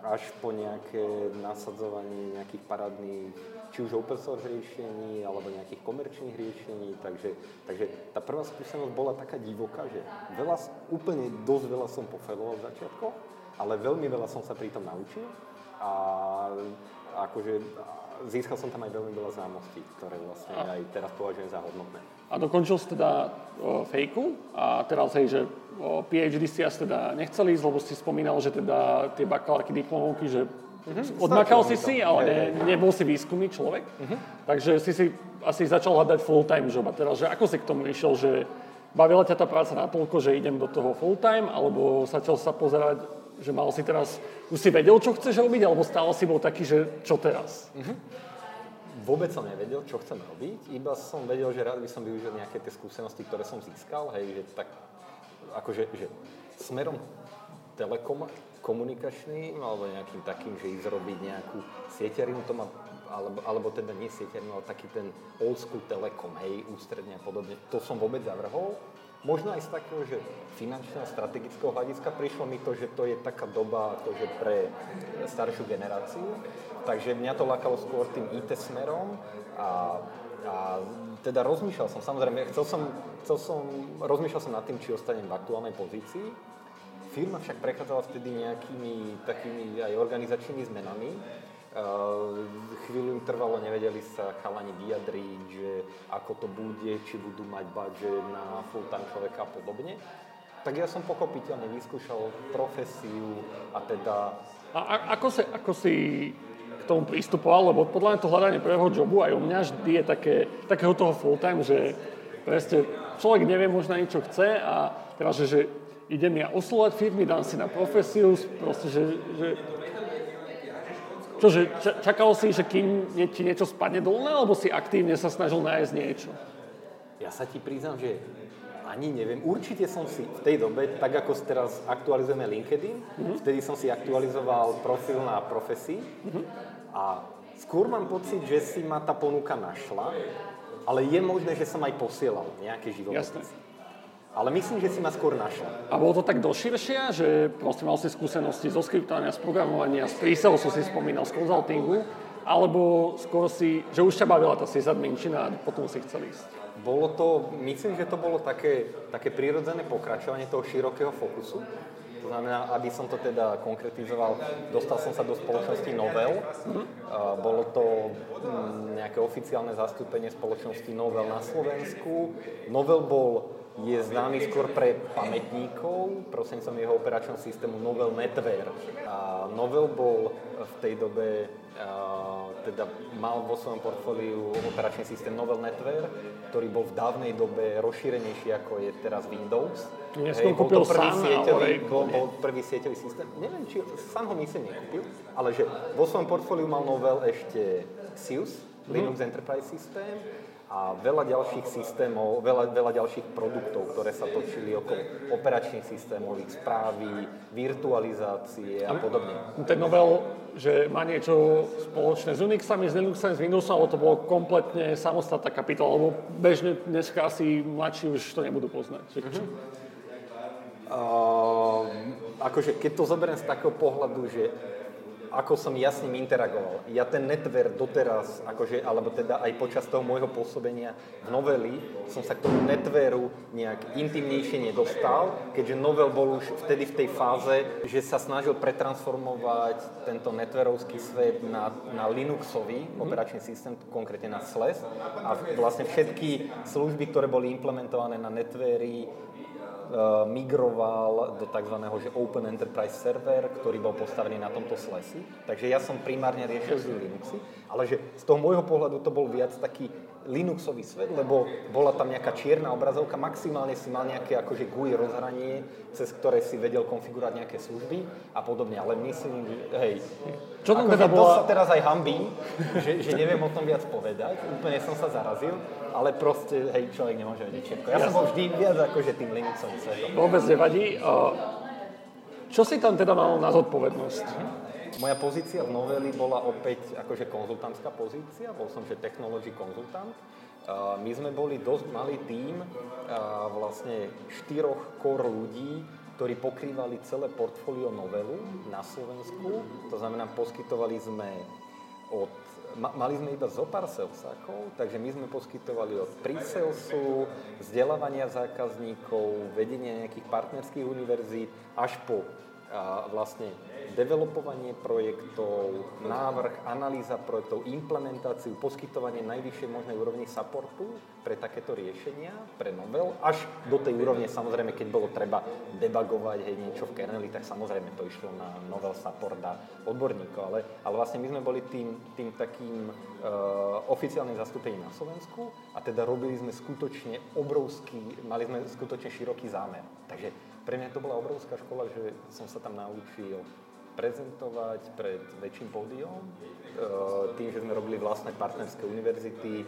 Až po nejaké nasadzovanie nejakých parádnych či už open source riešení, alebo nejakých komerčných riešení, takže, takže tá prvá skúsenosť bola taká divoká, že veľa, úplne dosť veľa som pofeloval v začiatkoch, ale veľmi veľa som sa pri tom naučil a akože získal som tam aj veľmi veľa známostí, ktoré vlastne a... aj teraz považujem za hodnotné. A dokončil si teda o, fejku a teraz hej, že o, PhD si asi teda nechceli ísť, lebo si spomínal, že teda tie bakalárky, diplomovky, že Uh-huh. Odmakal si si, ale ne, nebol si výskumný človek. Uh-huh. Takže si si asi začal hľadať full-time job. A teraz, že ako si k tomu išiel, že bavila ťa tá práca natoľko, že idem do toho full-time, alebo začal sa pozerať, že mal si teraz, už si vedel, čo chceš robiť, alebo stále si bol taký, že čo teraz? Uh-huh. Vôbec som nevedel, čo chcem robiť, iba som vedel, že rád by som využil nejaké tie skúsenosti, ktoré som získal, hej, že tak, akože, že smerom telekom, komunikačným alebo nejakým takým, že ísť robiť nejakú sieťarinu, to má, alebo, alebo teda nie sieťarinu, ale taký ten old school telekom, hej, ústredne a podobne. To som vôbec zavrhol Možno aj z takého, že finančného, strategického hľadiska prišlo mi to, že to je taká doba akože pre staršiu generáciu. Takže mňa to lakalo skôr tým IT smerom a, a teda rozmýšľal som, samozrejme, chcel som, chcel som, rozmýšľal som nad tým, či ostanem v aktuálnej pozícii. Firma však prechádzala vtedy nejakými takými aj organizačnými zmenami chvíľu im trvalo, nevedeli sa chalani vyjadriť, že ako to bude, či budú mať budget na full-time človeka a podobne. Tak ja som pochopiteľne vyskúšal profesiu a teda... A, a ako, si, ako si k tomu pristupoval, lebo podľa mňa to hľadanie prvého jobu aj u mňa vždy je také, takého toho full-time, že presne človek nevie, možno niečo chce a teraz, že, že idem ja oslovať firmy, dám si na profesiu, proste, že, že Čože, čakal si, že kým ti niečo spadne dole, alebo si aktívne sa snažil nájsť niečo? Ja sa ti priznám, že ani neviem. Určite som si v tej dobe, tak ako teraz aktualizujeme LinkedIn, mm-hmm. vtedy som si aktualizoval profil na profesii mm-hmm. a skôr mám pocit, že si ma tá ponuka našla, ale je možné, že som aj posielal nejaké životopisy. Ale myslím, že si ma skôr našiel. A bolo to tak doširšia, že proste mal si skúsenosti zo skriptovania, z programovania, z prísel, som si spomínal, z konzultingu, alebo skôr si, že už ťa bavila tá sysadminčina a potom si chcel ísť? Bolo to, myslím, že to bolo také, také prirodzené pokračovanie toho širokého fokusu. To znamená, aby som to teda konkretizoval, dostal som sa do spoločnosti Novel. Mm-hmm. Uh, bolo to um, nejaké oficiálne zastúpenie spoločnosti Novel na Slovensku. Novel bol je známy skôr pre pamätníkov, som jeho operačného systému Novel Netware. A Novel bol v tej dobe, a, teda mal vo svojom portfóliu operačný systém Novel Netware, ktorý bol v dávnej dobe rozšírenejší ako je teraz Windows. Ja som kúpil prvý sám sieťový, bol, bol prvý sieťový systém. Neviem, či sám ho myslím nekúpil, ale že vo svojom portfóliu mal Novel ešte SIUS. Linux Enterprise System, a veľa ďalších systémov, veľa, veľa ďalších produktov, ktoré sa točili okolo operačných systémových správy, virtualizácie a podobne. Ten novel, že má niečo spoločné s Unixami, s Linuxami, s Windowsom, ale to bolo kompletne samostatná kapitola, lebo bežne dneska asi mladší už to nebudú poznať. Uh-huh. Uh, akože keď to zoberiem z takého pohľadu, že ako som ja s ním interagoval. Ja ten netver doteraz, akože, alebo teda aj počas toho môjho pôsobenia v noveli, som sa k tomu netveru nejak intimnejšie nedostal, keďže novel bol už vtedy v tej fáze, že sa snažil pretransformovať tento netverovský svet na, na Linuxový mm. operačný systém, konkrétne na SLES. A vlastne všetky služby, ktoré boli implementované na netvery, Eh, migroval do tzv. Že Open Enterprise Server, ktorý bol postavený na tomto slesi. Takže ja som primárne riešil z Linuxy, ale že z toho môjho pohľadu to bol viac taký Linuxový svet, lebo bola tam nejaká čierna obrazovka, maximálne si mal nejaké akože GUI rozhranie, cez ktoré si vedel konfigurovať nejaké služby a podobne, ale myslím, hej, čo tam teda bola... sa teraz aj hambím, že, že neviem o tom viac povedať, úplne som sa zarazil, ale proste, hej, človek nemôže vedieť všetko. Ja, ja som bol vždy viac akože tým Linuxovým svetom. Vôbec nevadí. Čo si tam teda mal na zodpovednosť? Moja pozícia v noveli bola opäť akože konzultantská pozícia, bol som že technology konzultant. My sme boli dosť malý tím, vlastne štyroch core ľudí, ktorí pokrývali celé portfólio novelu na Slovensku. To znamená, poskytovali sme od mali sme iba zo pár salesákov, takže my sme poskytovali od pre-salesu, vzdelávania zákazníkov, vedenia nejakých partnerských univerzít, až po vlastne developovanie projektov, návrh, analýza projektov, implementáciu, poskytovanie najvyššej možnej úrovni supportu pre takéto riešenia, pre novel, až do tej úrovne samozrejme, keď bolo treba debugovať hej, niečo v kerneli, tak samozrejme to išlo na novel support a odborníkov, ale, ale vlastne my sme boli tým, tým takým uh, oficiálnym zastúpením na Slovensku a teda robili sme skutočne obrovský, mali sme skutočne široký zámer. Takže pre mňa to bola obrovská škola, že som sa tam naučil prezentovať pred väčším pódium, e, tým, že sme robili vlastné partnerské univerzity,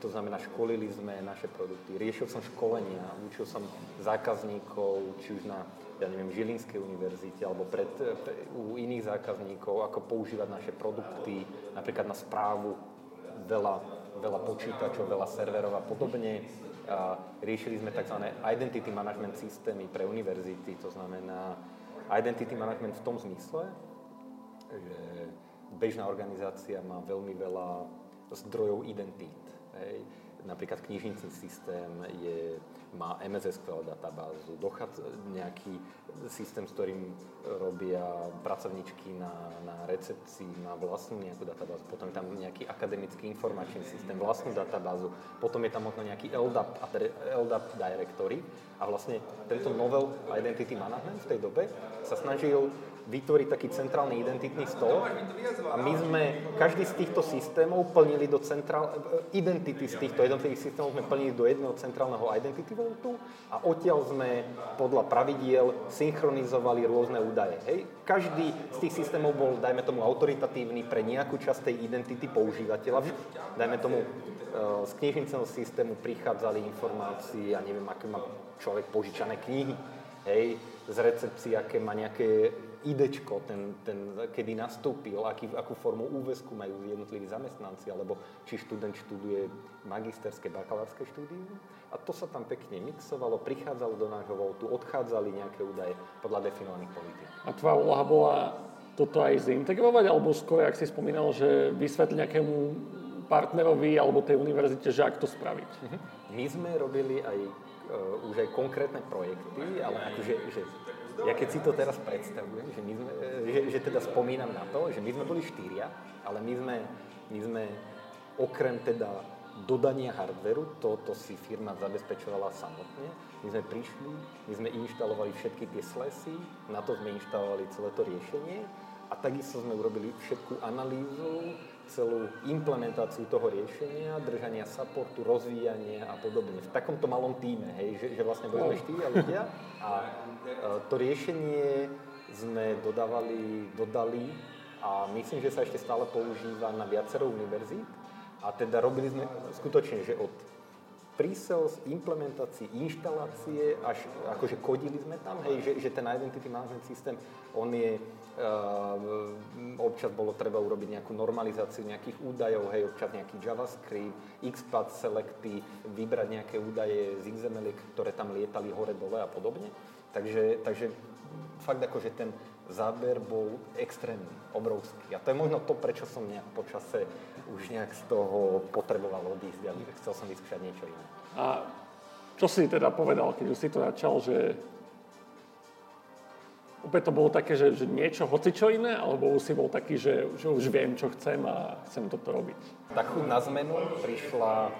to znamená, školili sme naše produkty. Riešil som školenia, učil som zákazníkov, či už na ja neviem, Žilinskej univerzite alebo pred, pre, u iných zákazníkov, ako používať naše produkty, napríklad na správu veľa, veľa počítačov, veľa serverov a podobne. Riešili sme tzv. identity management systémy pre univerzity, to znamená identity management v tom zmysle, že bežná organizácia má veľmi veľa zdrojov identít. Hej. Napríklad knižničný systém je má MS SQL databázu, dochádza nejaký systém, s ktorým robia pracovníčky na, na recepcii, má vlastnú nejakú databázu, potom je tam nejaký akademický informačný systém, vlastnú databázu, potom je tam možno nejaký LDAP, LDAP directory a vlastne tento novel identity management v tej dobe sa snažil vytvoriť taký centrálny identitný stôl a my sme každý z týchto systémov plnili do centrál, identity z týchto jednotlivých systémov sme plnili do jedného centrálneho identity vaultu a odtiaľ sme podľa pravidiel synchronizovali rôzne údaje. Hej. Každý z tých systémov bol, dajme tomu, autoritatívny pre nejakú časť tej identity používateľa. Dajme tomu, e, z knižniceho systému prichádzali informácie, ja neviem, aké má človek požičané knihy, hej, z recepcie, aké má nejaké idečko, ten, ten, kedy nastúpil, aký, akú formu úvesku majú jednotliví zamestnanci, alebo či študent študuje magisterské, bakalárske štúdium. A to sa tam pekne mixovalo, prichádzalo do nášho voltu, odchádzali nejaké údaje podľa definovaných politík. A tvoja úloha bola toto aj zintegrovať, alebo skôr, ak si spomínal, že vysvetli nejakému partnerovi alebo tej univerzite, že ak to spraviť? Mhm. My sme robili aj uh, už aj konkrétne projekty, ale akože že ja keď si to teraz predstavujem, že, my sme, že, že teda spomínam na to, že my sme boli štyria, ale my sme, my sme okrem teda dodania hardveru, toto si firma zabezpečovala samotne. My sme prišli, my sme inštalovali všetky tie slesy, na to sme inštalovali celé to riešenie a takisto sme urobili všetku analýzu, celú implementáciu toho riešenia, držania supportu, rozvíjania a podobne. V takomto malom týme, hej, že, že vlastne boli sme štyria ľudia a e, to riešenie sme dodávali, dodali a myslím, že sa ešte stále používa na viacero univerzít. A teda robili sme skutočne, že od pre-sales, implementácii, inštalácie, až akože kodili sme tam, hej, že, že ten identity management systém, on je, občas bolo treba urobiť nejakú normalizáciu nejakých údajov, hej, občas nejaký JavaScript, XPath selecty, vybrať nejaké údaje z XML, ktoré tam lietali hore-dole a podobne. Takže, takže fakt akože ten záber bol extrémny, obrovský. A to je možno to, prečo som nejak počase už nejak z toho potreboval odísť a chcel som vyskúšať niečo iné. A čo si teda povedal, keď už si to začal, že opäť to bolo také, že, že niečo hocičo iné, alebo už si bol taký, že, že už viem, čo chcem a chcem toto robiť? Tak chuť na zmenu prišla,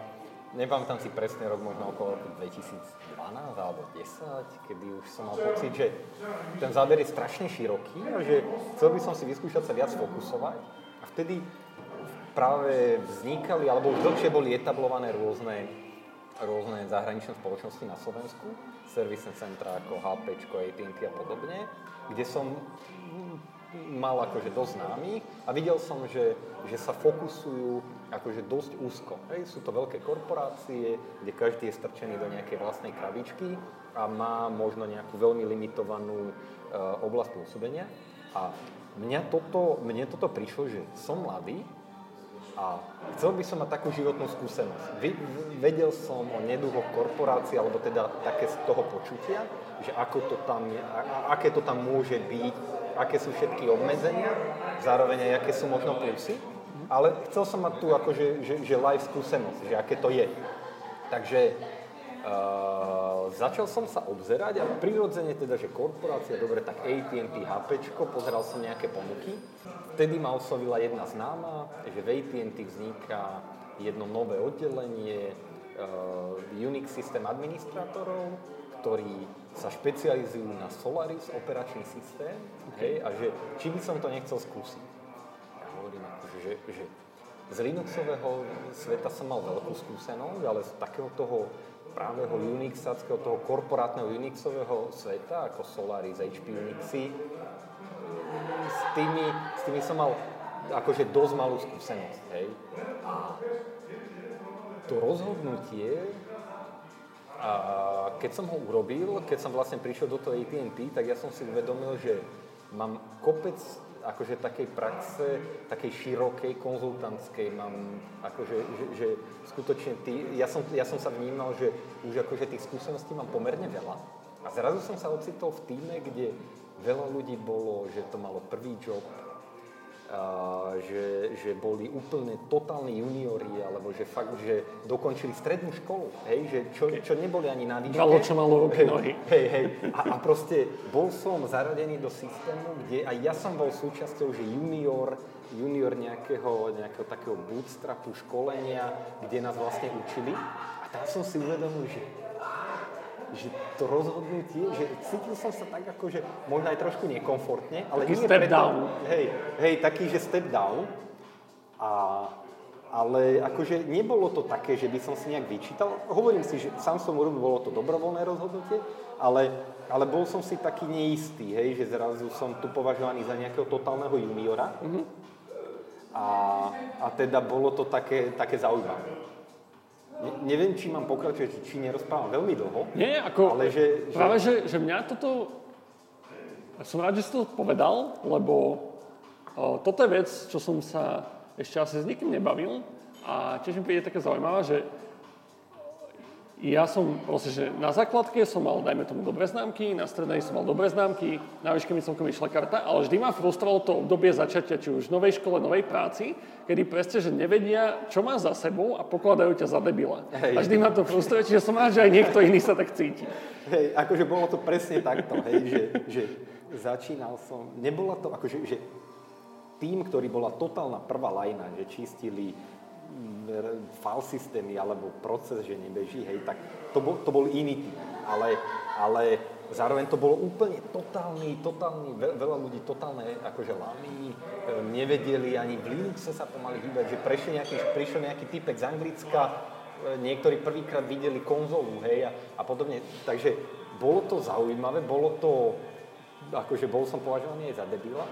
nepamätám si presný rok, možno okolo roku 2012 alebo 10, kedy už som mal pocit, že ten záber je strašne široký a že chcel by som si vyskúšať sa viac fokusovať. A vtedy práve vznikali, alebo už dlhšie boli etablované rôzne, rôzne zahraničné spoločnosti na Slovensku, servisné centra ako HP, AT&T a podobne, kde som mal akože dosť známy a videl som, že, že sa fokusujú akože dosť úzko. Hej, sú to veľké korporácie, kde každý je strčený do nejakej vlastnej krabičky a má možno nejakú veľmi limitovanú uh, oblasť pôsobenia. A mňa toto, mne toto prišlo, že som mladý, a chcel by som mať takú životnú skúsenosť. Vedel som o neduhoch korporácií, alebo teda také z toho počutia, že ako to tam aké to tam môže byť, aké sú všetky obmedzenia, zároveň aj aké sú možno plusy. Ale chcel som mať tu akože, že, že live skúsenosť, že aké to je. Takže Uh, začal som sa obzerať a prirodzene teda, že korporácia, dobre, tak AT&T, HP, pozeral som nejaké ponuky. Vtedy ma oslovila jedna známa, že v AT&T vzniká jedno nové oddelenie uh, Unix systém administrátorov, ktorí sa špecializujú na Solaris operačný systém hej, a že či by som to nechcel skúsiť. Ja hovorím, akože, že, že z Linuxového sveta som mal veľkú skúsenosť, ale z takého toho právého Unixackého, toho korporátneho Unixového sveta, ako Solaris, HP Unixy, s tými, s tými som mal akože dosť malú skúsenosť, hej. A to rozhodnutie, a keď som ho urobil, keď som vlastne prišiel do toho AT&T, tak ja som si uvedomil, že mám kopec akože takej praxe, takej širokej, konzultantskej mám, akože, že, že skutočne ty, ja som, ja som sa vnímal, že už akože tých skúseností mám pomerne veľa. A zrazu som sa ocitol v týme, kde veľa ľudí bolo, že to malo prvý job, a, že, že boli úplne totálni juniori, alebo že fakt, že dokončili strednú školu, hej, že čo, čo neboli ani na výške. Galo, čo malo hej, nohy. Hej, hej. A, a proste bol som zaradený do systému, kde aj ja som bol súčasťou, že junior, junior nejakého, nejakého takého bootstrapu, školenia, kde nás vlastne učili. A tam som si uvedomil, že že to rozhodnutie, že cítil som sa tak ako, že možno aj trošku nekomfortne, ale taký nie step preto, down. Hej, hej, taký, že step down. A, ale akože nebolo to také, že by som si nejak vyčítal. Hovorím si, že sám som urobil, bolo to dobrovoľné rozhodnutie, ale, ale bol som si taký neistý, hej, že zrazu som tu považovaný za nejakého totálneho juniora. Mm-hmm. A, a teda bolo to také, také zaujímavé. Ne, neviem, či mám pokračovať, či nerozprávam veľmi dlho. Nie, ako, ale že, že... práve, že, že mňa toto, som rád, že si to povedal, lebo o, toto je vec, čo som sa ešte asi s nikým nebavil a tiež mi príde také zaujímavé, že ja som proste, že na základke som mal, dajme tomu, dobré známky, na strednej som mal dobré známky, na výške mi celkom išla karta, ale vždy ma frustrovalo to obdobie začatia, či už novej škole, novej práci, kedy presne, že nevedia, čo má za sebou a pokladajú ťa za debila. Hej. A vždy ma to frustruje, čiže som rád, že aj niekto iný sa tak cíti. Hej, akože bolo to presne takto, hej, že, že začínal som, nebola to, akože, že tým, ktorý bola totálna prvá lajna, že čistili file systémy alebo proces, že nebeží, hej, tak to bol, to bol iný tým. Ale, ale zároveň to bolo úplne totálny, totálny, veľa ľudí totálne akože lamy, e, nevedeli ani v Linuxe sa pomaly hýbať, že prešiel nejaký, prišiel nejaký typek z Anglicka, e, niektorí prvýkrát videli konzolu, hej, a, a podobne. Takže bolo to zaujímavé, bolo to, akože bol som považovaný aj za debila,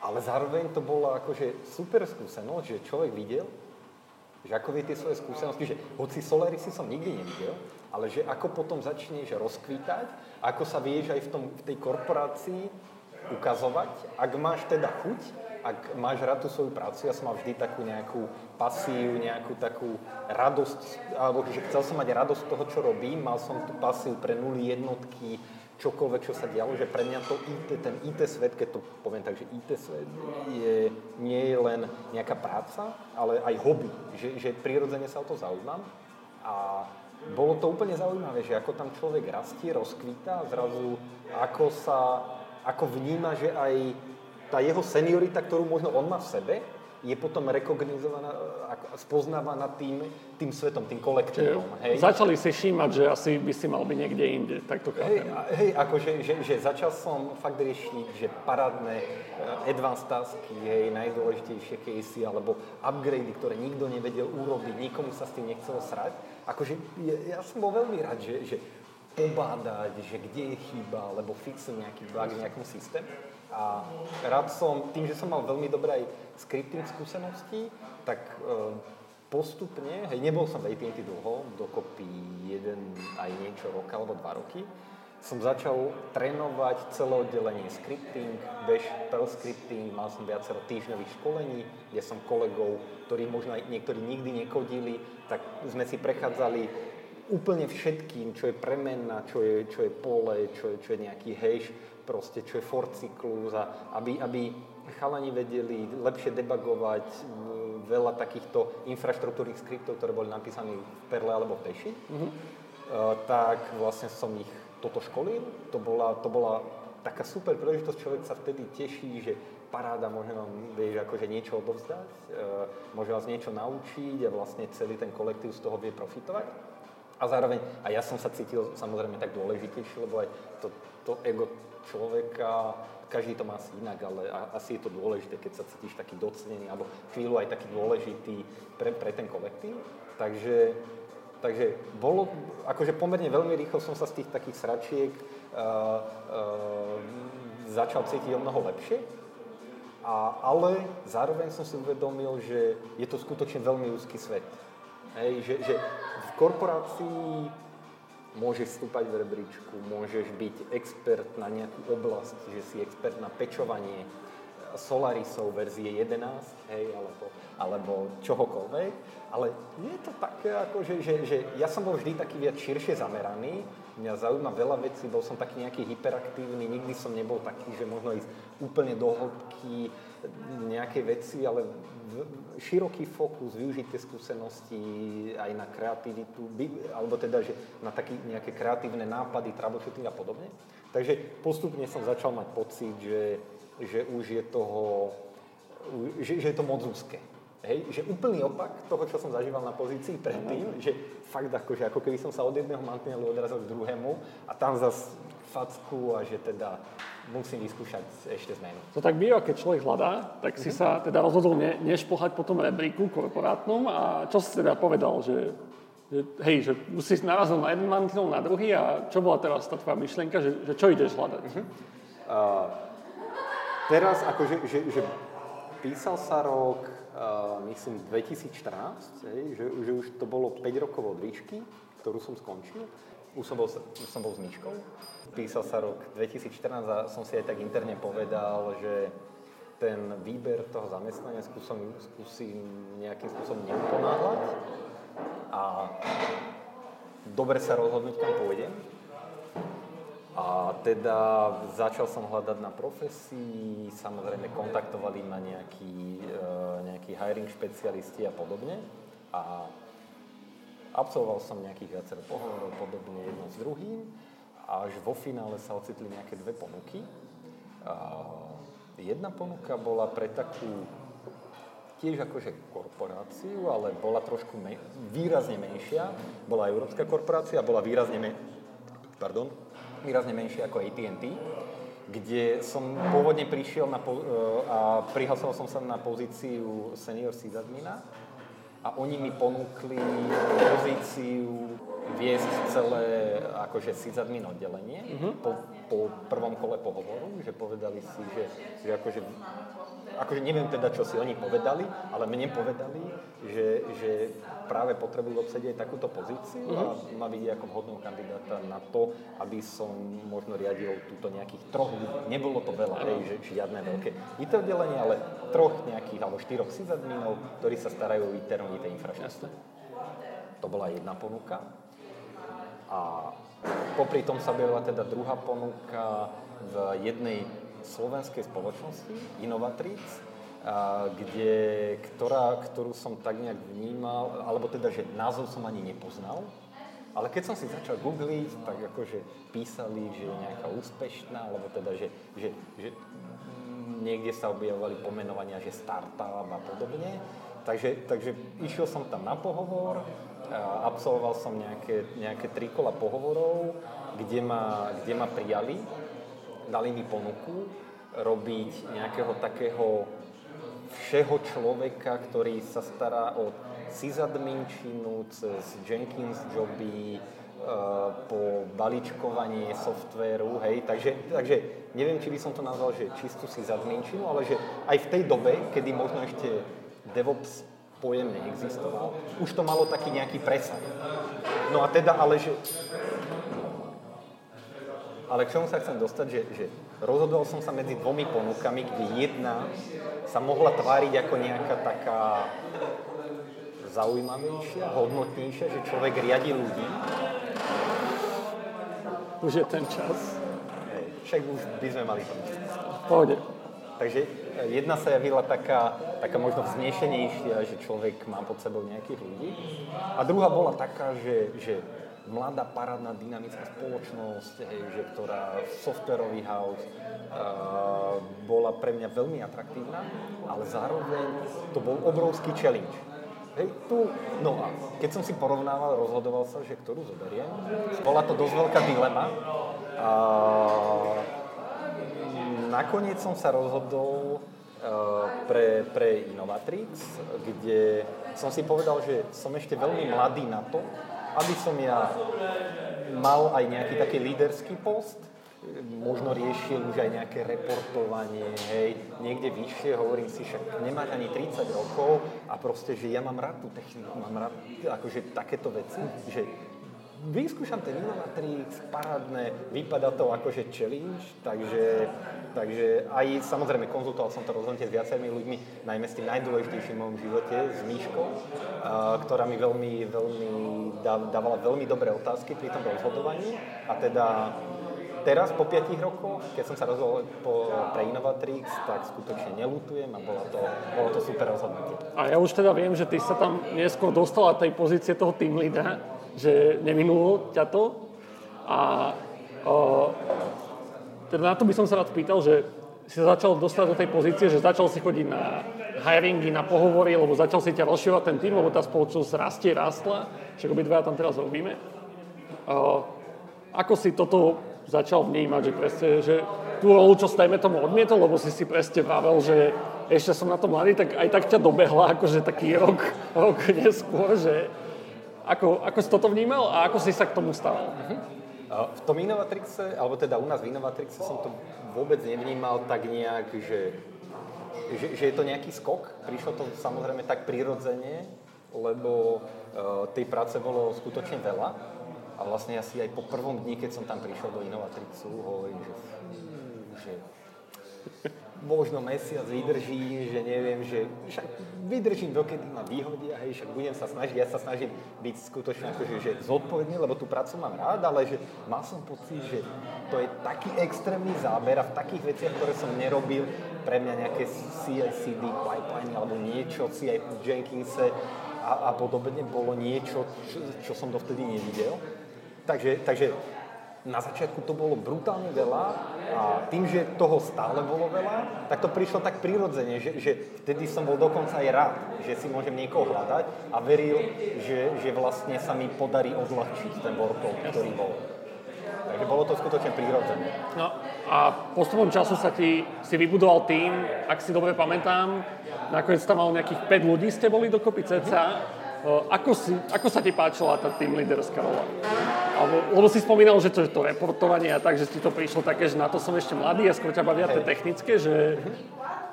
ale zároveň to bola akože super skúsenosť, že človek videl, že ako vie tie svoje skúsenosti, že hoci Solarisy som nikdy nevidel, ale že ako potom začneš rozkvítať, ako sa vieš aj v, tom, v tej korporácii ukazovať, ak máš teda chuť, ak máš rád tú svoju prácu, ja som mal vždy takú nejakú pasív, nejakú takú radosť, alebo že chcel som mať radosť toho, čo robím, mal som tú pasív pre nuly jednotky, čokoľvek, čo sa dialo, že pre mňa to IT, ten IT svet, keď to poviem tak, že IT svet je, nie je len nejaká práca, ale aj hobby, že, že prirodzene sa o to zaujímam. A bolo to úplne zaujímavé, že ako tam človek rastie, rozkvíta, zrazu ako sa, ako vníma, že aj tá jeho seniorita, ktorú možno on má v sebe, je potom rekognizovaná, spoznávaná tým, tým svetom, tým kolektívom. Hej. Začali si všímať, že asi by si mal byť niekde inde, tak to chápem. Hej, hej akože, že, že začal som fakt riešiť, že parádne uh, advanced tasky, hej, najdôležitejšie casey, alebo upgrady, ktoré nikto nevedel urobiť, nikomu sa s tým nechcelo srať. Akože ja, ja som bol veľmi rád, že, že pobádať, že kde je chyba, alebo fixujem nejaký bug v nejakom systéme. A rád som, tým, že som mal veľmi dobré aj scripting skúsenosti, tak e, postupne, hej, nebol som v AT&T dlho, dokopy jeden aj niečo roka alebo dva roky, som začal trénovať celé oddelenie scripting, bash, Perl scripting, mal som viacero týždňových školení, kde som kolegov, ktorí možno aj niektorí nikdy nekodili, tak sme si prechádzali úplne všetkým, čo je premenná, čo je, čo je pole, čo je, čo je nejaký hash, proste čo je for cyklus a aby, aby chalani vedeli lepšie debagovať veľa takýchto infraštruktúrnych skriptov, ktoré boli napísané v Perle alebo v Peši, mm-hmm. uh, tak vlastne som ich toto školil. To bola, to bola taká super príležitosť, človek sa vtedy teší, že paráda, môže vám, vieš, akože niečo odovzdať, uh, môže vás niečo naučiť a vlastne celý ten kolektív z toho vie profitovať. A zároveň, a ja som sa cítil samozrejme tak dôležitejší, lebo aj to, to ego človeka, každý to má asi inak, ale asi je to dôležité, keď sa cítiš taký docenený, alebo chvíľu aj taký dôležitý pre, pre ten kolektív. Takže, takže bolo, akože pomerne veľmi rýchlo som sa z tých takých sračiek uh, uh, začal cítiť o mnoho lepšie. A, ale zároveň som si uvedomil, že je to skutočne veľmi úzky svet. Hej, že, že v korporácii môžeš vstúpať v rebríčku, môžeš byť expert na nejakú oblasť, že si expert na pečovanie, Solarisov verzie 11, hej, alebo, alebo čohokoľvek, ale je to také, ako, že, že, že ja som bol vždy taký viac širšie zameraný, mňa zaujíma veľa vecí, bol som taký nejaký hyperaktívny, nikdy som nebol taký, že možno ísť úplne do hĺbky nejaké veci, ale široký fokus, využiť tie skúsenosti aj na kreativitu, alebo teda, že na také nejaké kreatívne nápady, troubleshooting a podobne. Takže postupne som začal mať pocit, že, že už je toho, že, že je to moc úzke. Hej, že úplný opak toho, čo som zažíval na pozícii predtým, že fakt akože, ako keby som sa od jedného mantinelu odrazil k druhému a tam zase facku a že teda musím vyskúšať ešte zmenu. To tak býva, keď človek hľadá, tak si mm-hmm. sa teda rozhodol ne, nešplhať po tom rebríku korporátnom a čo si teda povedal, že, že hej, že si narazil na jeden mantinel, na druhý a čo bola teraz tá tvoja myšlienka, že, že čo ideš hľadať? Mm-hmm. Uh, teraz akože, že, že písal sa rok uh, myslím 2014, hej, že, že už to bolo 5 rokov od výšky, ktorú som skončil. Už som bol, už som bol s Myškou. Písal sa rok 2014 a som si aj tak interne povedal, že ten výber toho zamestnania skúsim, skúsim nejakým spôsobom neuponáhľať a dobre sa rozhodnúť, kam pôjdem. A teda začal som hľadať na profesii, samozrejme kontaktovali ma nejakí, e, nejakí hiring špecialisti a podobne. A absolvoval som nejakých viacero pohovorov, podobne jedno s druhým. Až vo finále sa ocitli nejaké dve ponuky. Jedna ponuka bola pre takú tiež akože korporáciu, ale bola trošku me- výrazne menšia. Bola európska korporácia, bola výrazne, me- pardon, výrazne menšie ako AT&T, kde som pôvodne prišiel na po- e, a prihlasoval som sa na pozíciu senior sysadmina a oni mi ponúkli pozíciu viesť celé akože sysadmin oddelenie uh-huh. po, po prvom kole pohovoru, že povedali si, že, že akože akože neviem teda, čo si oni povedali, ale mne povedali, že, že práve potrebujú obsadiť takúto pozíciu a mhm. ma vidieť ako vhodného kandidáta na to, aby som možno riadil túto nejakých troch, nebolo to veľa, hej, že žiadne veľké IT oddelenie, ale troch nejakých alebo štyroch sysadminov, ktorí sa starajú o interní tej infraštruktúry. To bola jedna ponuka. A popri tom sa objavila teda druhá ponuka v jednej slovenskej spoločnosti, Innovatrix, kde, ktorá, ktorú som tak nejak vnímal, alebo teda, že názov som ani nepoznal, ale keď som si začal googliť, tak akože písali, že je nejaká úspešná, alebo teda, že, že, že niekde sa objavovali pomenovania, že startup a podobne. Takže, takže išiel som tam na pohovor, absolvoval som nejaké, nejaké tri kola pohovorov, kde ma, kde ma prijali dali mi ponuku robiť nejakého takého všeho človeka, ktorý sa stará o sysadminčinu cez Jenkins joby, e, po balíčkovanie softvéru, hej, takže, takže neviem, či by som to nazval, že čistú sysadminčinu, ale že aj v tej dobe, kedy možno ešte DevOps pojem neexistoval, už to malo taký nejaký presah. No a teda, ale že ale k čomu sa chcem dostať, že, že rozhodoval som sa medzi dvomi ponukami, kde jedna sa mohla tváriť ako nejaká taká zaujímavejšia, hodnotnejšia, že človek riadi ľudí. Už je ten čas. Však už by sme mali to. Pohode. Takže jedna sa javila taká, taká možno vznešenejšia, že človek má pod sebou nejakých ľudí. A druhá bola taká, že, že mladá, parádna, dynamická spoločnosť, hej, že ktorá softwarový house uh, bola pre mňa veľmi atraktívna, ale zároveň to bol obrovský challenge. Hej, tu, no a keď som si porovnával, rozhodoval sa, že ktorú zoberiem, bola to dosť veľká dilema. A nakoniec som sa rozhodol uh, pre, pre Innovatrix, kde som si povedal, že som ešte veľmi mladý na to, aby som ja mal aj nejaký taký líderský post, možno riešil už aj nejaké reportovanie, hej, niekde vyššie, hovorím si, však nemáš ani 30 rokov a proste, že ja mám rád tú techniku, mám rád akože takéto veci, že vyskúšam ten Innovatrix, parádne, vypadá to akože challenge, takže, takže aj samozrejme konzultoval som to rozhodnutie s viacerými ľuďmi, najmä s tým najdôležitejším v mojom živote, s Míškou, ktorá mi veľmi, veľmi dávala veľmi dobré otázky pri tom rozhodovaní a teda teraz po 5 rokoch, keď som sa rozhodol po, pre Innovatrix, tak skutočne nelutujem a bolo to, bolo to super rozhodnutie. A ja už teda viem, že ty sa tam neskôr dostala tej pozície toho team leadera že neminulo ťa to. A o, teda na to by som sa rád spýtal, že si začal dostať do tej pozície, že začal si chodiť na hiringy, na pohovory, lebo začal si ťa rozširovať ten tým, lebo tá spoločnosť rastie, rastla, však obidva tam teraz robíme. O, ako si toto začal vnímať, že presne, že tú rolu, čo stajme tomu odmietol, lebo si si presne vravel, že ešte som na to mladý, tak aj tak ťa dobehla akože taký rok, rok neskôr, že ako, ako si toto vnímal a ako si sa k tomu? Uh-huh. V tom Innovatrixe, alebo teda u nás v Innovatrixe som to vôbec nevnímal tak nejak, že, že, že je to nejaký skok. Prišlo to samozrejme tak prirodzene, lebo uh, tej práce bolo skutočne veľa. A vlastne asi aj po prvom dni, keď som tam prišiel do Innovatrixu, hovorím, že možno mesiac vydržím, že neviem, že však vydržím dokedy ma vyhodia, hej, však budem sa snažiť, ja sa snažím byť skutočne akože, že zodpovedný, lebo tú prácu mám rád, ale že mal som pocit, že to je taký extrémny záber a v takých veciach, ktoré som nerobil, pre mňa nejaké CI/CD pipeline alebo niečo, CI Jenkinse a, a podobne bolo niečo, čo, čo som dovtedy nevidel. Takže, takže na začiatku to bolo brutálne veľa a tým, že toho stále bolo veľa, tak to prišlo tak prirodzene, že, že vtedy som bol dokonca aj rád, že si môžem niekoho hľadať a veril, že, že vlastne sa mi podarí odľahčiť ten workload, ktorý bol. Takže bolo to skutočne prirodzené. No a postupom času sa ti, si vybudoval tým, ak si dobre pamätám, nakoniec tam mal nejakých 5 ľudí ste boli dokopy cca. Ako, si, ako sa ti páčila tá tým líderská rola? Alebo, lebo si spomínal, že to je to reportovanie a tak, že ti to prišlo také, že na to som ešte mladý a skôr ťa bavia tie technické, že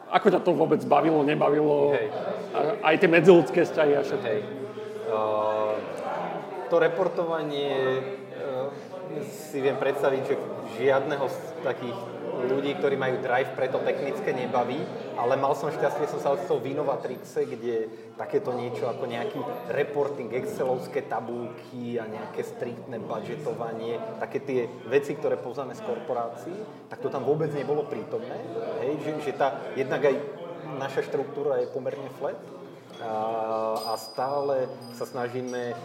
ako ťa to vôbec bavilo, nebavilo, Hej. aj tie medziludské vzťahy a všetko. Hej. Uh, to reportovanie si viem predstaviť, že žiadneho z takých ľudí, ktorí majú drive, preto technické nebaví, ale mal som šťastie, som sa ocitol v Innovatrixe, kde takéto niečo ako nejaký reporting, excelovské tabulky a nejaké striktné budžetovanie, také tie veci, ktoré poznáme z korporácií, tak to tam vôbec nebolo prítomné. Hej, že, že tá, jednak aj naša štruktúra je pomerne flat, a, a stále sa snažíme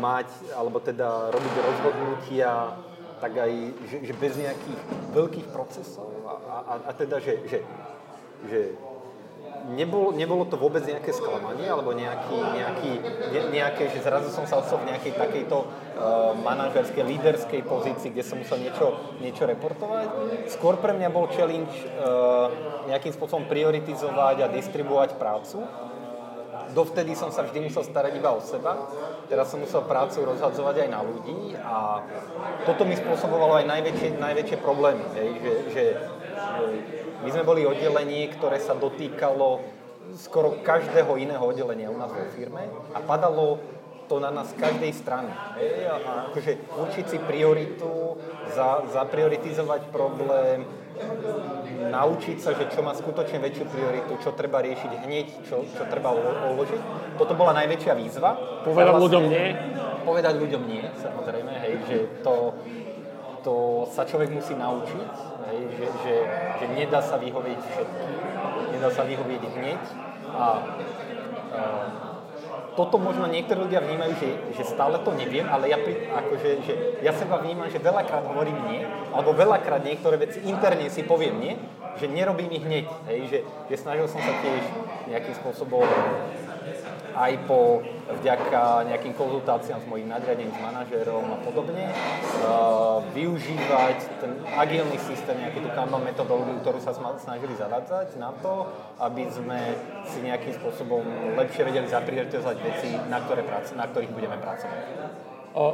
mať, alebo teda robiť rozhodnutia tak aj, že, že bez nejakých veľkých procesov a, a, a teda, že, že, že nebolo, nebolo to vôbec nejaké sklamanie alebo nejaký, nejaký, ne, nejaké, že zrazu som sa osol v nejakej takejto uh, manažerskej, líderskej pozícii, kde som musel niečo, niečo reportovať. Skôr pre mňa bol challenge uh, nejakým spôsobom prioritizovať a distribuovať prácu dovtedy som sa vždy musel starať iba o seba, teraz som musel prácu rozhadzovať aj na ľudí a toto mi spôsobovalo aj najväčšie, najväčšie problémy, hej, že, že, my sme boli oddelenie, ktoré sa dotýkalo skoro každého iného oddelenia u nás vo firme a padalo to na nás z každej strany. Hej, a akože určiť si prioritu, za, zaprioritizovať problém, naučiť sa, že čo má skutočne väčšiu prioritu, čo treba riešiť hneď, čo, čo treba uložiť. Toto bola najväčšia výzva. Povedať vlastne, ľuďom nie? Povedať ľuďom nie, samozrejme, hej, že to, to sa človek musí naučiť, hej, že, že, že nedá sa vyhovieť všetkým, nedá sa vyhovieť hneď a, a toto možno niektorí ľudia vnímajú, že, že stále to neviem, ale ja, akože, že ja seba vnímam, že veľakrát hovorím nie, alebo veľakrát niektoré veci interne si poviem nie, že nerobím ich hneď, hej, že, že snažil som sa tiež nejakým spôsobom aj po, vďaka nejakým konzultáciám s mojim nadriadením, s manažérom a podobne, uh, využívať ten agilný systém, nejakú tú Kanban metodológiu, ktorú sa snažili zavádzať na to, aby sme si nejakým spôsobom lepšie vedeli zaprioritizovať veci, na, ktoré práce, na ktorých budeme pracovať. O,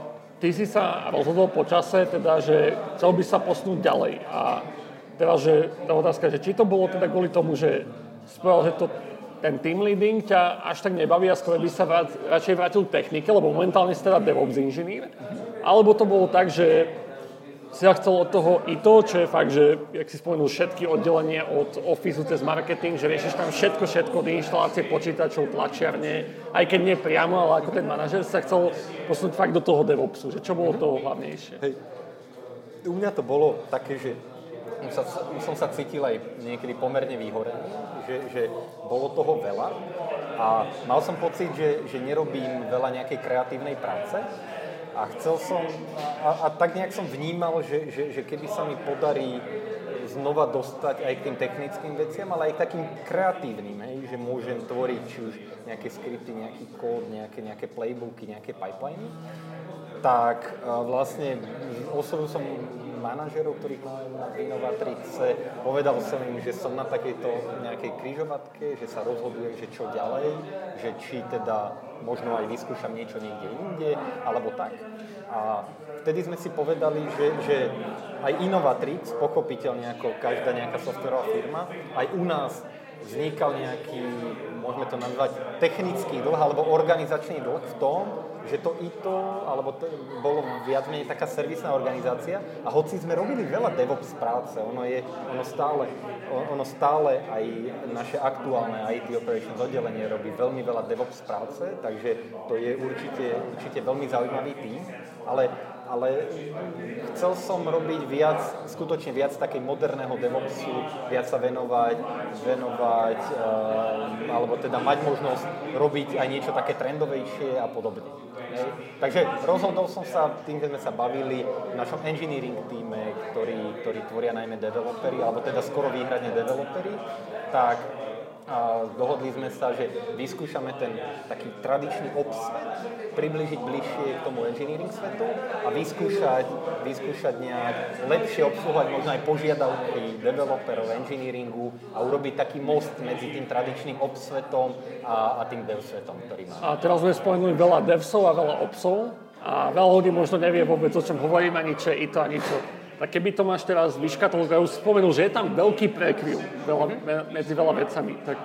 ty si sa rozhodol po čase, teda, že chcel by sa posnúť ďalej. A teraz, že tá otázka, že či to bolo teda kvôli tomu, že spravil, že to ten team leading ťa až tak nebaví a skôr by sa vrát, radšej vrátil k technike, lebo momentálne si teda DevOps inžinír. Alebo to bolo tak, že si ja chcel od toho i to, čo je fakt, že, jak si spomenul, všetky oddelenie od Office cez marketing, že riešiš tam všetko, všetko od inštalácie počítačov, tlačiarne, aj keď nie priamo, ale ako ten manažer sa chcel posunúť fakt do toho DevOpsu, že čo bolo toho hlavnejšie? Hej. U mňa to bolo také, že už, sa, už som sa cítil aj niekedy pomerne vyhorený, že, že bolo toho veľa. A mal som pocit, že, že nerobím veľa nejakej kreatívnej práce. A chcel som, a, a tak nejak som vnímal, že, že, že keby sa mi podarí znova dostať aj k tým technickým veciam, ale aj k takým kreatívnym, hej, že môžem tvoriť či už nejaké skripty, nejaký kód, nejaké, nejaké playbooky, nejaké pipeliny, tak vlastne oslovil som manažerov, ktorých mám na Inovatrice. Povedal som im, že som na takejto nejakej kryžovatke, že sa rozhodujem, že čo ďalej, že či teda možno aj vyskúšam niečo niekde inde, alebo tak. A vtedy sme si povedali, že, že aj Inovatrix, pochopiteľne ako každá nejaká softwarová firma, aj u nás vznikal nejaký, môžeme to nazvať, technický dlh alebo organizačný dlh v tom, že to ITO, alebo to bolo viac menej taká servisná organizácia a hoci sme robili veľa DevOps práce, ono je, ono stále, ono stále aj naše aktuálne IT Operations oddelenie robí veľmi veľa DevOps práce, takže to je určite, určite veľmi zaujímavý tým, ale ale chcel som robiť viac, skutočne viac takej moderného DevOpsu, viac sa venovať, venovať, uh, alebo teda mať možnosť robiť aj niečo také trendovejšie a podobne. Takže rozhodol som sa tým, že sme sa bavili v našom engineering týme, ktorý, ktorý tvoria najmä developery, alebo teda skoro výhradne developery, tak a dohodli sme sa, že vyskúšame ten taký tradičný obsvet, približiť bližšie k tomu engineering svetu a vyskúšať, vyskúšať nejak lepšie obsluhovať možno aj požiadavky developerov engineeringu a urobiť taký most medzi tým tradičným obsvetom a, a tým dev svetom, ktorý máme. A teraz sme spomenuli veľa devsov a veľa obsov a veľa ľudí možno nevie vôbec, o čom hovorím, ani čo je to, ani čo tak keby to máš teraz vyškatol, ja už spomenul, že je tam veľký prekryv veľa, medzi veľa vecami, tak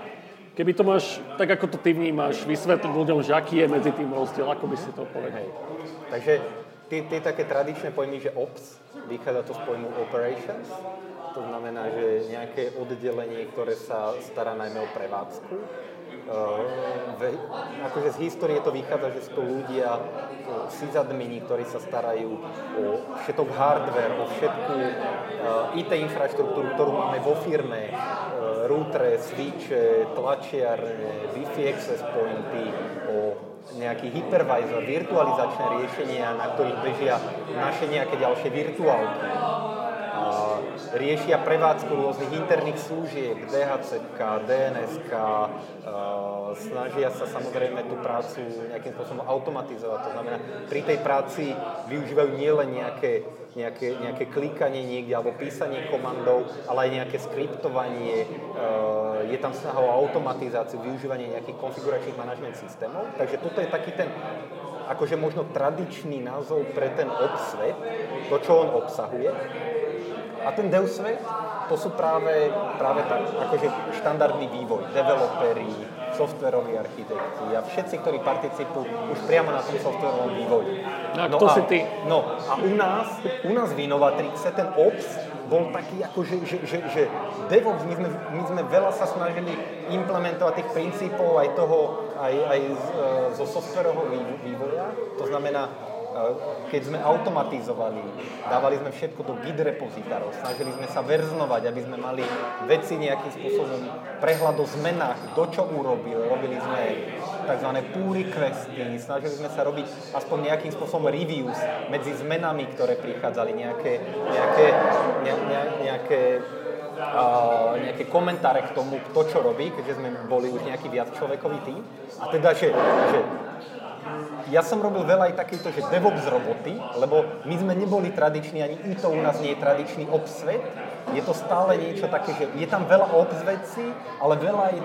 keby to máš, tak ako to ty vnímaš, vysvetliť ľuďom, že aký je medzi tým rozdiel, ako by si to povedal. Hej. Takže tie, tie také tradičné pojmy, že ops, vychádza to z pojmu operations, to znamená, že nejaké oddelenie, ktoré sa stará najmä o prevádzku, akože z histórie to vychádza, že sú to ľudia, sysadmini, ktorí sa starajú o všetok hardware, o všetku uh, IT infraštruktúru, ktorú máme vo firme, uh, routere, switche, tlačiarne, Wi-Fi access pointy, o nejaký hypervisor, virtualizačné riešenia, na ktorých bežia naše nejaké ďalšie virtuálky riešia prevádzku rôznych interných služieb, DHCK, DNSK, snažia sa samozrejme tú prácu nejakým spôsobom automatizovať. To znamená, pri tej práci využívajú nielen nejaké, nejaké, nejaké klikanie niekde alebo písanie komandov, ale aj nejaké skriptovanie, je tam snaha o automatizáciu, využívanie nejakých konfiguračných manažment systémov. Takže toto je taký ten akože možno tradičný názov pre ten obsvet, to, čo on obsahuje. A ten Deus svet, to sú práve, práve tak, akože štandardný vývoj, developeri, softveroví architekti a všetci, ktorí participujú už priamo na tom softverovom vývoji. No, no a, si ty? No a u nás, u nás v Innovatrixe ten Ops bol taký, ako že, že, že, že DevOps, my sme, my sme veľa sa snažili implementovať tých princípov aj toho, aj, aj z, e, zo softverového vývoja. To znamená, keď sme automatizovali, dávali sme všetko do Git repozitárov, snažili sme sa verznovať, aby sme mali veci nejakým spôsobom prehľad o zmenách, kto čo urobil, robili sme tzv. pull requesty, snažili sme sa robiť aspoň nejakým spôsobom reviews medzi zmenami, ktoré prichádzali, nejaké, nejaké, ne, ne, nejaké Uh, nejaké komentáre k tomu, kto čo robí, keďže sme boli už nejaký viac človekový tým. A teda, že, že ja som robil veľa aj takýto, že DevOps roboty, lebo my sme neboli tradiční, ani to u nás nie je tradičný obsvet. Je to stále niečo také, že je tam veľa ops vecí, ale veľa aj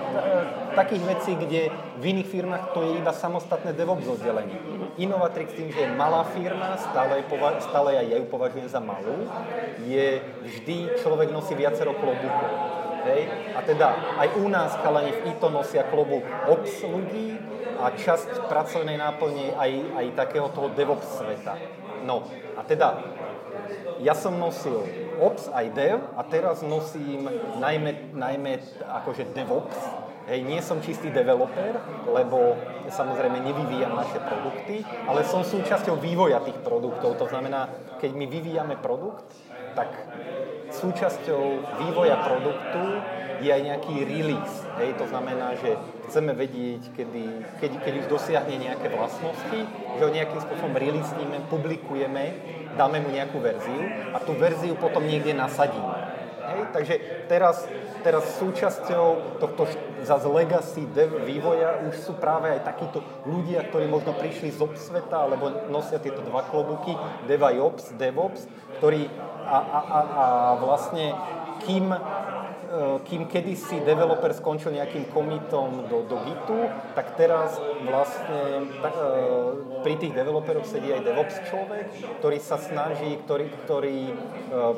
takých vecí, kde v iných firmách to je iba samostatné DevOps oddelenie. Innovatrix tým, že je malá firma, stále, pova- stále ja ju považujem za malú, je vždy človek nosí viacero klobúkov. Hej? A teda aj u nás chalani v ITO nosia klobúk ops ľudí, a časť pracovnej náplne aj, aj takého toho DevOps sveta. No a teda ja som nosil Ops aj Dev a teraz nosím najmä, najmä akože DevOps. Hej, nie som čistý developer, lebo samozrejme nevyvíjam naše produkty, ale som súčasťou vývoja tých produktov. To znamená, keď my vyvíjame produkt, tak súčasťou vývoja produktu je aj nejaký release. Hej, to znamená, že chceme vedieť, kedy, keď, keď už dosiahne nejaké vlastnosti, že ho nejakým spôsobom releaseníme, publikujeme, dáme mu nejakú verziu a tú verziu potom niekde nasadíme. Hej? Takže teraz, teraz súčasťou tohto zase legacy dev vývoja už sú práve aj takíto ľudia, ktorí možno prišli z ops sveta, alebo nosia tieto dva klobúky, DevOps, DevOps, ktorí a, a, a, vlastne kým kým kedysi developer skončil nejakým commitom do, do Gitu, tak teraz vlastne tak, e, pri tých developeroch sedí aj DevOps človek, ktorý sa snaží, ktorý, ktorý e,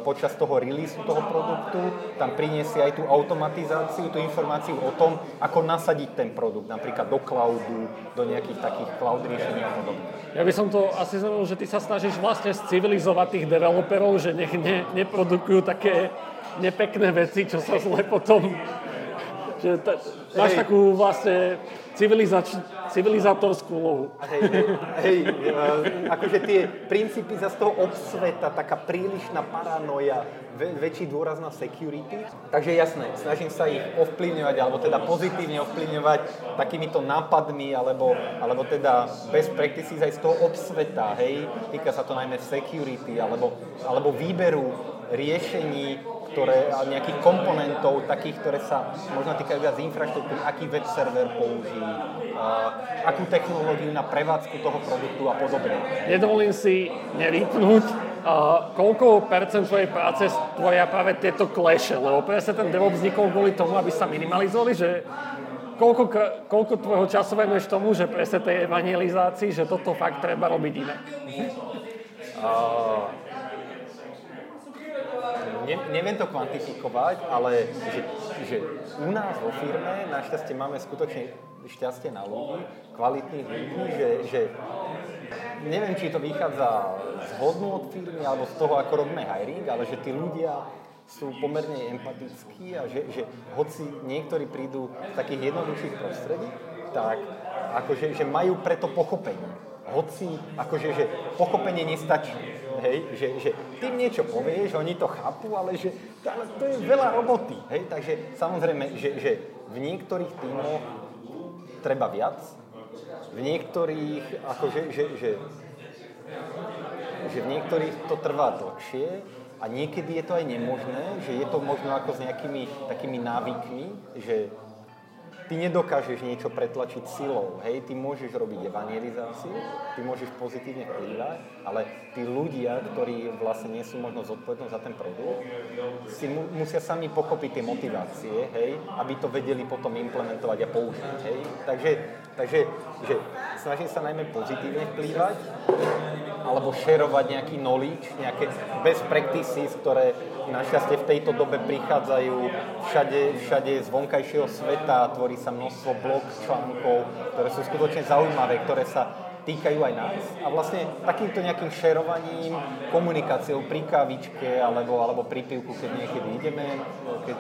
počas toho release toho produktu tam priniesie aj tú automatizáciu, tú informáciu o tom, ako nasadiť ten produkt, napríklad do cloudu, do nejakých takých cloud riešení a podobne. Ja by som to asi znamenal, že ty sa snažíš vlastne civilizovať tých developerov, že nech ne, neprodukujú také nepekné veci, čo sa zle potom... Že ta, máš takú vlastne civilizač, civilizátorskú úlohu. Hej, hej, uh, akože tie princípy za z toho obsveta, taká prílišná paranoja, väčší dôraz na security. Takže jasné, snažím sa ich ovplyvňovať, alebo teda pozitívne ovplyvňovať takýmito nápadmi, alebo, alebo teda best practices aj z toho obsveta, hej. Týka sa to najmä security, alebo, alebo výberu riešení ktoré, a nejakých komponentov, takých, ktoré sa možno týkajú viac infraštruktúry, aký web server použiť, akú technológiu na prevádzku toho produktu a podobne. Nedovolím si nevypnúť, uh, koľko percent tvojej práce tvoria práve tieto kleše, lebo presne ten DevOps vznikol kvôli tomu, aby sa minimalizovali, že koľko, koľko tvojho času venuješ tomu, že presne tej evangelizácii, že toto fakt treba robiť inak? Uh, ne, neviem to kvantifikovať, ale že, že u nás vo firme našťastie máme skutočne šťastie na ľudí, kvalitných ľudí, že, že neviem, či to vychádza z hodnú od firmy alebo z toho, ako robíme hiring, ale že tí ľudia sú pomerne empatickí a že, že hoci niektorí prídu z takých jednoduchších prostredí, tak akože, že majú preto pochopenie hoci akože, že pochopenie nestačí. Hej, že, že tým niečo povieš, oni to chápu, ale že ale to je veľa roboty. Hej, takže samozrejme, že, že v niektorých tímoch treba viac, v niektorých, akože, že, že, že v niektorých to trvá dlhšie a niekedy je to aj nemožné, že je to možno ako s nejakými takými návykmi, že ty nedokážeš niečo pretlačiť silou, hej, ty môžeš robiť evangelizáciu, ty môžeš pozitívne vplývať, ale tí ľudia, ktorí vlastne nie sú možno zodpovední za ten produkt, si mu, musia sami pochopiť tie motivácie, hej, aby to vedeli potom implementovať a použiť, hej. Takže, takže že snažím sa najmä pozitívne vplývať, alebo šerovať nejaký knowledge, nejaké best practices, ktoré našťastie v tejto dobe prichádzajú všade, všade z vonkajšieho sveta, tvorí sa množstvo blog článkov, ktoré sú skutočne zaujímavé, ktoré sa týkajú aj nás. A vlastne takýmto nejakým šerovaním, komunikáciou pri kávičke alebo, alebo pri pivku, keď niekedy ideme, keď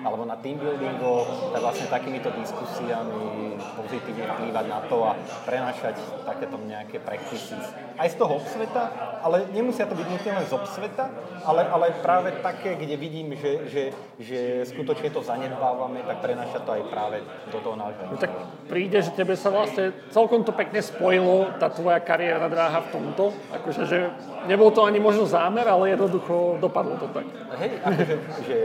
alebo na team buildingu, tak vlastne takýmito diskusiami pozitívne vplývať na to a prenašať takéto nejaké practices. Aj z toho obsveta, ale nemusia to byť nutne len z obsveta, ale, ale práve také, kde vidím, že, že, že skutočne to zanedbávame, tak prenaša to aj práve do toho nášho. No tak príde, že tebe sa vlastne celkom to pekne spojilo, tá tvoja kariéra dráha v tomto. Akože, že nebol to ani možno zámer, ale jednoducho dopadlo to tak. Hej, akože, že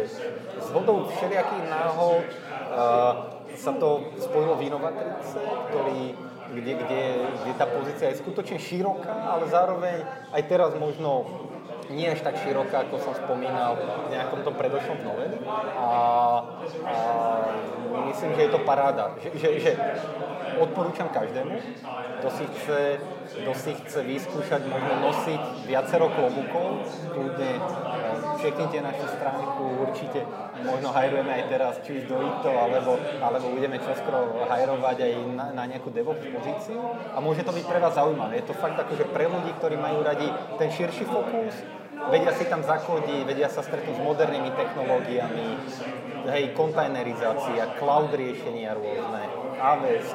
z hodou všelijakých náhod uh, sa to spojilo v Inovatrice, ktorý, kde, kde, kde tá pozícia je skutočne široká, ale zároveň aj teraz možno nie až tak široká, ako som spomínal v nejakom tom predošlom noveli. A, a myslím, že je to paráda. Že, že, že odporúčam každému, kto si chce, kto si chce vyskúšať možno nosiť viacero klobúkov, kľudne čeknite našu stránku, určite možno hajrujeme aj teraz, či už do ITO, alebo, alebo budeme čoskoro hajrovať aj na, na nejakú DevOps pozíciu. A môže to byť pre vás zaujímavé. Je to fakt akože pre ľudí, ktorí majú radi ten širší fokus, vedia si tam zakodiť, vedia sa stretnúť s modernými technológiami, hej, kontajnerizácia, cloud riešenia rôzne, AWS,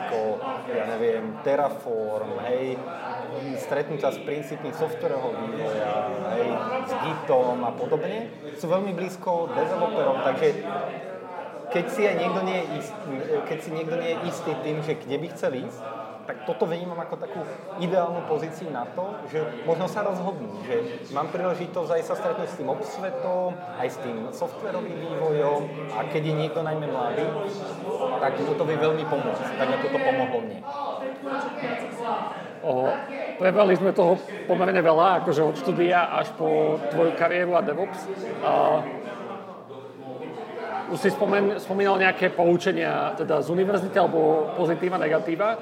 ja neviem, Terraform, hej, stretnúť sa s princípmi softwarového vývoja, hej, s Gitom a podobne, sú veľmi blízko developerom, takže keď si, aj niekto nie je istý, keď si niekto nie je istý tým, že kde by chcel ísť, tak toto vnímam ako takú ideálnu pozíciu na to, že možno sa rozhodnú, že mám príležitosť aj sa stretnúť s tým obsvetom, aj s tým softverovým vývojom a keď je niekto najmä mladý, tak mu to vie veľmi pomôcť, tak ako to pomohlo mne. O, prebrali sme toho pomerne veľa, akože od štúdia až po tvoju kariéru a DevOps. A už si spomen, spomínal nejaké poučenia teda z univerzity alebo pozitíva, negatíva.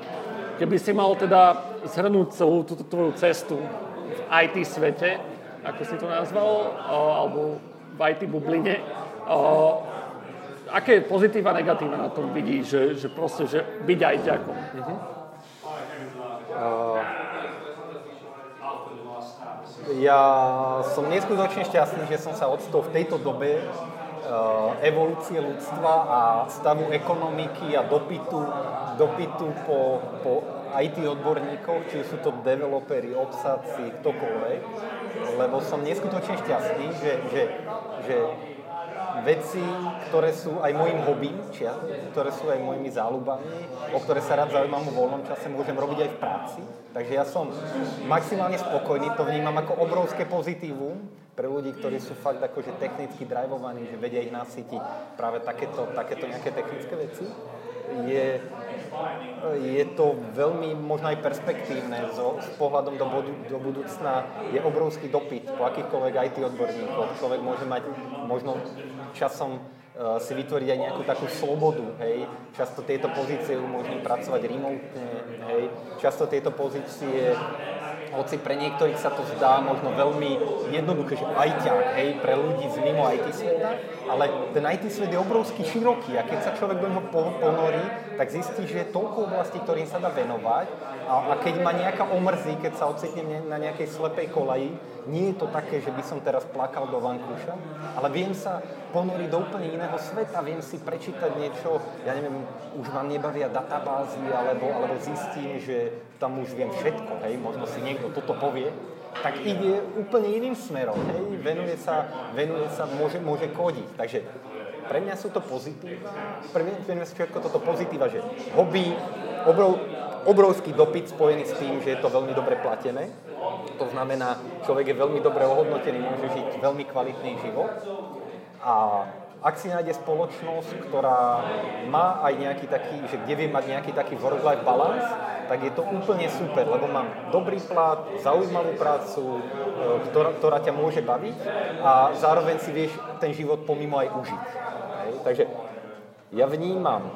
Keby si mal teda zhrnúť celú túto tvoju cestu v IT svete, ako si to nazval, alebo v IT bubline, aké pozitíva, negatíva na tom vidíš, že, že proste, že byť aj ďakom? Uh-huh. Uh, ja som neskutočne šťastný, že som sa odstol v tejto dobe evolúcie ľudstva a stavu ekonomiky a dopytu dopytu po, po IT odborníkoch, či sú to developeri, obsadci, ktokoľvek, lebo som neskutočne šťastný, že, že, že veci, ktoré sú aj môjim hobby, či ja, ktoré sú aj mojimi záľubami, o ktoré sa rád zaujímam vo voľnom čase, môžem robiť aj v práci. Takže ja som maximálne spokojný, to vnímam ako obrovské pozitívum pre ľudí, ktorí sú fakt akože technicky drivovaní, že vedia ich nasytiť práve takéto, takéto nejaké technické veci. Je, je to veľmi možno aj perspektívne so, s pohľadom do, bodu, do budúcna. Je obrovský dopyt po akýchkoľvek IT odborníkoch. Človek môže mať možno časom uh, si vytvoriť aj nejakú takú slobodu, hej. Často tieto pozície umožní pracovať remotne, hej. Často tieto pozície hoci pre niektorých sa to zdá možno veľmi jednoduché, že ajťák, hej, pre ľudí z mimo IT sveta, ale ten IT svet je obrovský široký a keď sa človek do neho ponorí, tak zistí, že je toľko oblastí, ktorým sa dá venovať a, a keď ma nejaká omrzí, keď sa ocitnem na nejakej slepej kolaji, nie je to také, že by som teraz plakal do vankúša, ale viem sa ponoriť do úplne iného sveta, viem si prečítať niečo, ja neviem, už vám nebavia databázy, alebo, alebo zistím, že tam už viem všetko, hej, možno si niekto toto povie, tak ide úplne iným smerom, hej, venuje sa, venuje sa môže, môže kodiť. Takže pre mňa sú to pozitíva, pre mňa, pre všetko toto pozitíva, že hobby, obrov, obrovský dopyt spojený s tým, že je to veľmi dobre platené. To znamená, človek je veľmi dobre ohodnotený, môže žiť veľmi kvalitný život. A ak si nájde spoločnosť, ktorá má aj nejaký taký, že kde vie mať nejaký taký work-life balance, tak je to úplne super, lebo mám dobrý plat, zaujímavú prácu, e, ktorá, ktorá ťa môže baviť a zároveň si vieš ten život pomimo aj užiť. Takže ja vnímam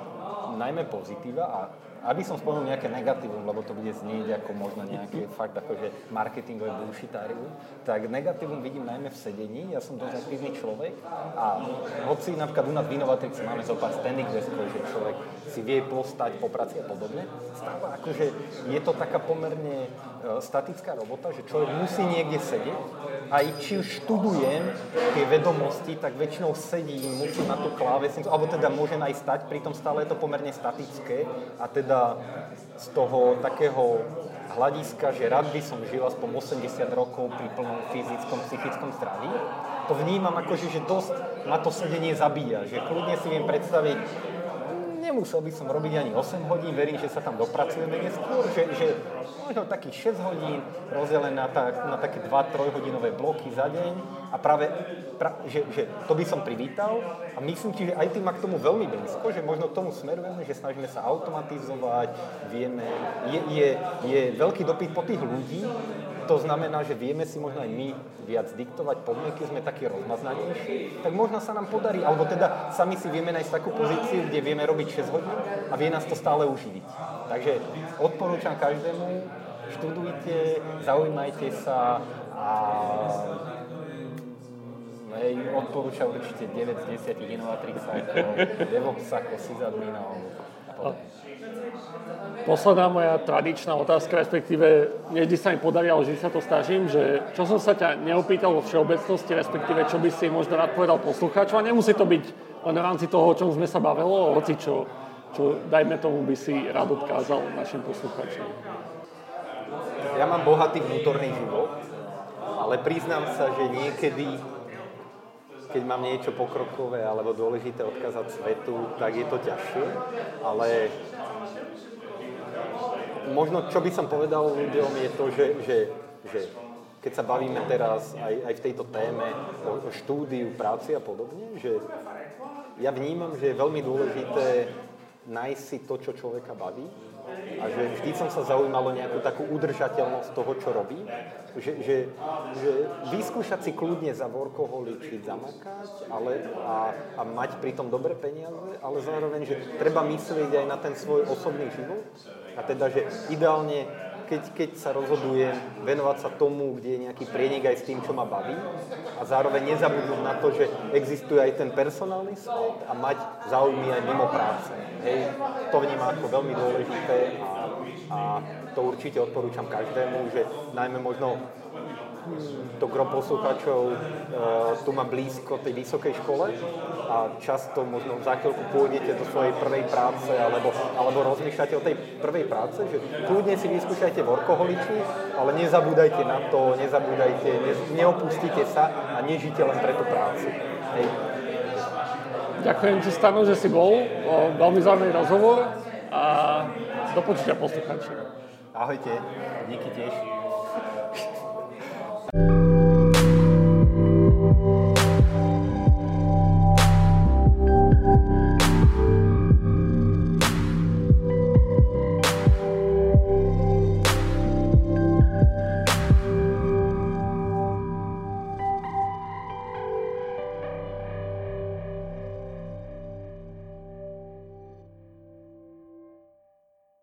najmä pozitíva a aby som spomenul nejaké negatívum, lebo to bude znieť ako možno nejaké fakt akože marketingové bullshitárium, tak negatívum vidím najmä v sedení. Ja som dosť aktívny človek a hoci napríklad u nás v Inovatrice máme zo pár standing deskov, že človek si vie postať po práci a podobne, stáva akože je to taká pomerne E, statická robota, že človek musí niekde sedieť. Aj či už študujem tie vedomosti, tak väčšinou sedím, musím na tú klávesnicu, alebo teda môžem aj stať, pritom stále je to pomerne statické. A teda z toho takého hľadiska, že rád by som žil aspoň 80 rokov pri plnom fyzickom, psychickom zdraví, to vnímam ako, že, že dosť ma to sedenie zabíja, že kľudne si viem predstaviť nemusel by som robiť ani 8 hodín, verím, že sa tam dopracujeme. Neskôr, že, že možno takých 6 hodín rozdelené na, tak, na také 2-3 hodinové bloky za deň. A práve, pra, že, že to by som privítal. A myslím si, že aj tým má k tomu veľmi blízko, že možno k tomu smerujeme, že snažíme sa automatizovať, vieme, je, je, je veľký dopyt po tých ľudí, to znamená, že vieme si možno aj my viac diktovať podmienky, sme takí rozmaznanejší, tak možno sa nám podarí, alebo teda sami si vieme nájsť takú pozíciu, kde vieme robiť 6 hodín a vie nás to stále uživiť. Takže odporúčam každému, študujte, zaujímajte sa a Hej, odporúča určite 9 z 10 inovatrix sajtov, DevOpsach, sysadminov a podobne. Posledná moja tradičná otázka, respektíve nevždy sa mi podarí, ale vždy sa to snažím, že čo som sa ťa neopýtal vo všeobecnosti, respektíve čo by si možno rád povedal poslucháčom, a nemusí to byť len v rámci toho, o čom sme sa bavili, hoci čo, čo dajme tomu by si rád odkázal našim poslucháčom. Ja mám bohatý vnútorný život, ale priznám sa, že niekedy keď mám niečo pokrokové alebo dôležité odkázať svetu, tak je to ťažšie, ale možno čo by som povedal ľuďom je to, že, že, že keď sa bavíme teraz aj, aj v tejto téme o, o štúdiu, práci a podobne, že ja vnímam, že je veľmi dôležité nájsť si to, čo človeka baví a že vždy som sa zaujímal o nejakú takú udržateľnosť toho, čo robí. Že, že, že vyskúšať si kľudne za workoholičiť, zamakať ale, a, a mať pritom dobré peniaze, ale zároveň, že treba myslieť aj na ten svoj osobný život. A teda, že ideálne keď, keď sa rozhodujem venovať sa tomu, kde je nejaký prienik aj s tým, čo ma baví a zároveň nezabudnúť na to, že existuje aj ten personálny svet a mať záujmy aj mimo práce. Hej, to vnímam ako veľmi dôležité a, a to určite odporúčam každému, že najmä možno to gro poslucháčov e, tu má blízko tej vysokej škole a často možno za chvíľku pôjdete do svojej prvej práce alebo, alebo rozmýšľate o tej prvej práce, že kľudne si vyskúšajte workoholičí, ale nezabúdajte na to, nezabúdajte, ne, neopustite sa a nežite len pre tú prácu. Hej. Ďakujem ti, Stano, že si bol. O, veľmi zaujímavý rozhovor a do počutia poslucháči. Ahojte, díky tiež.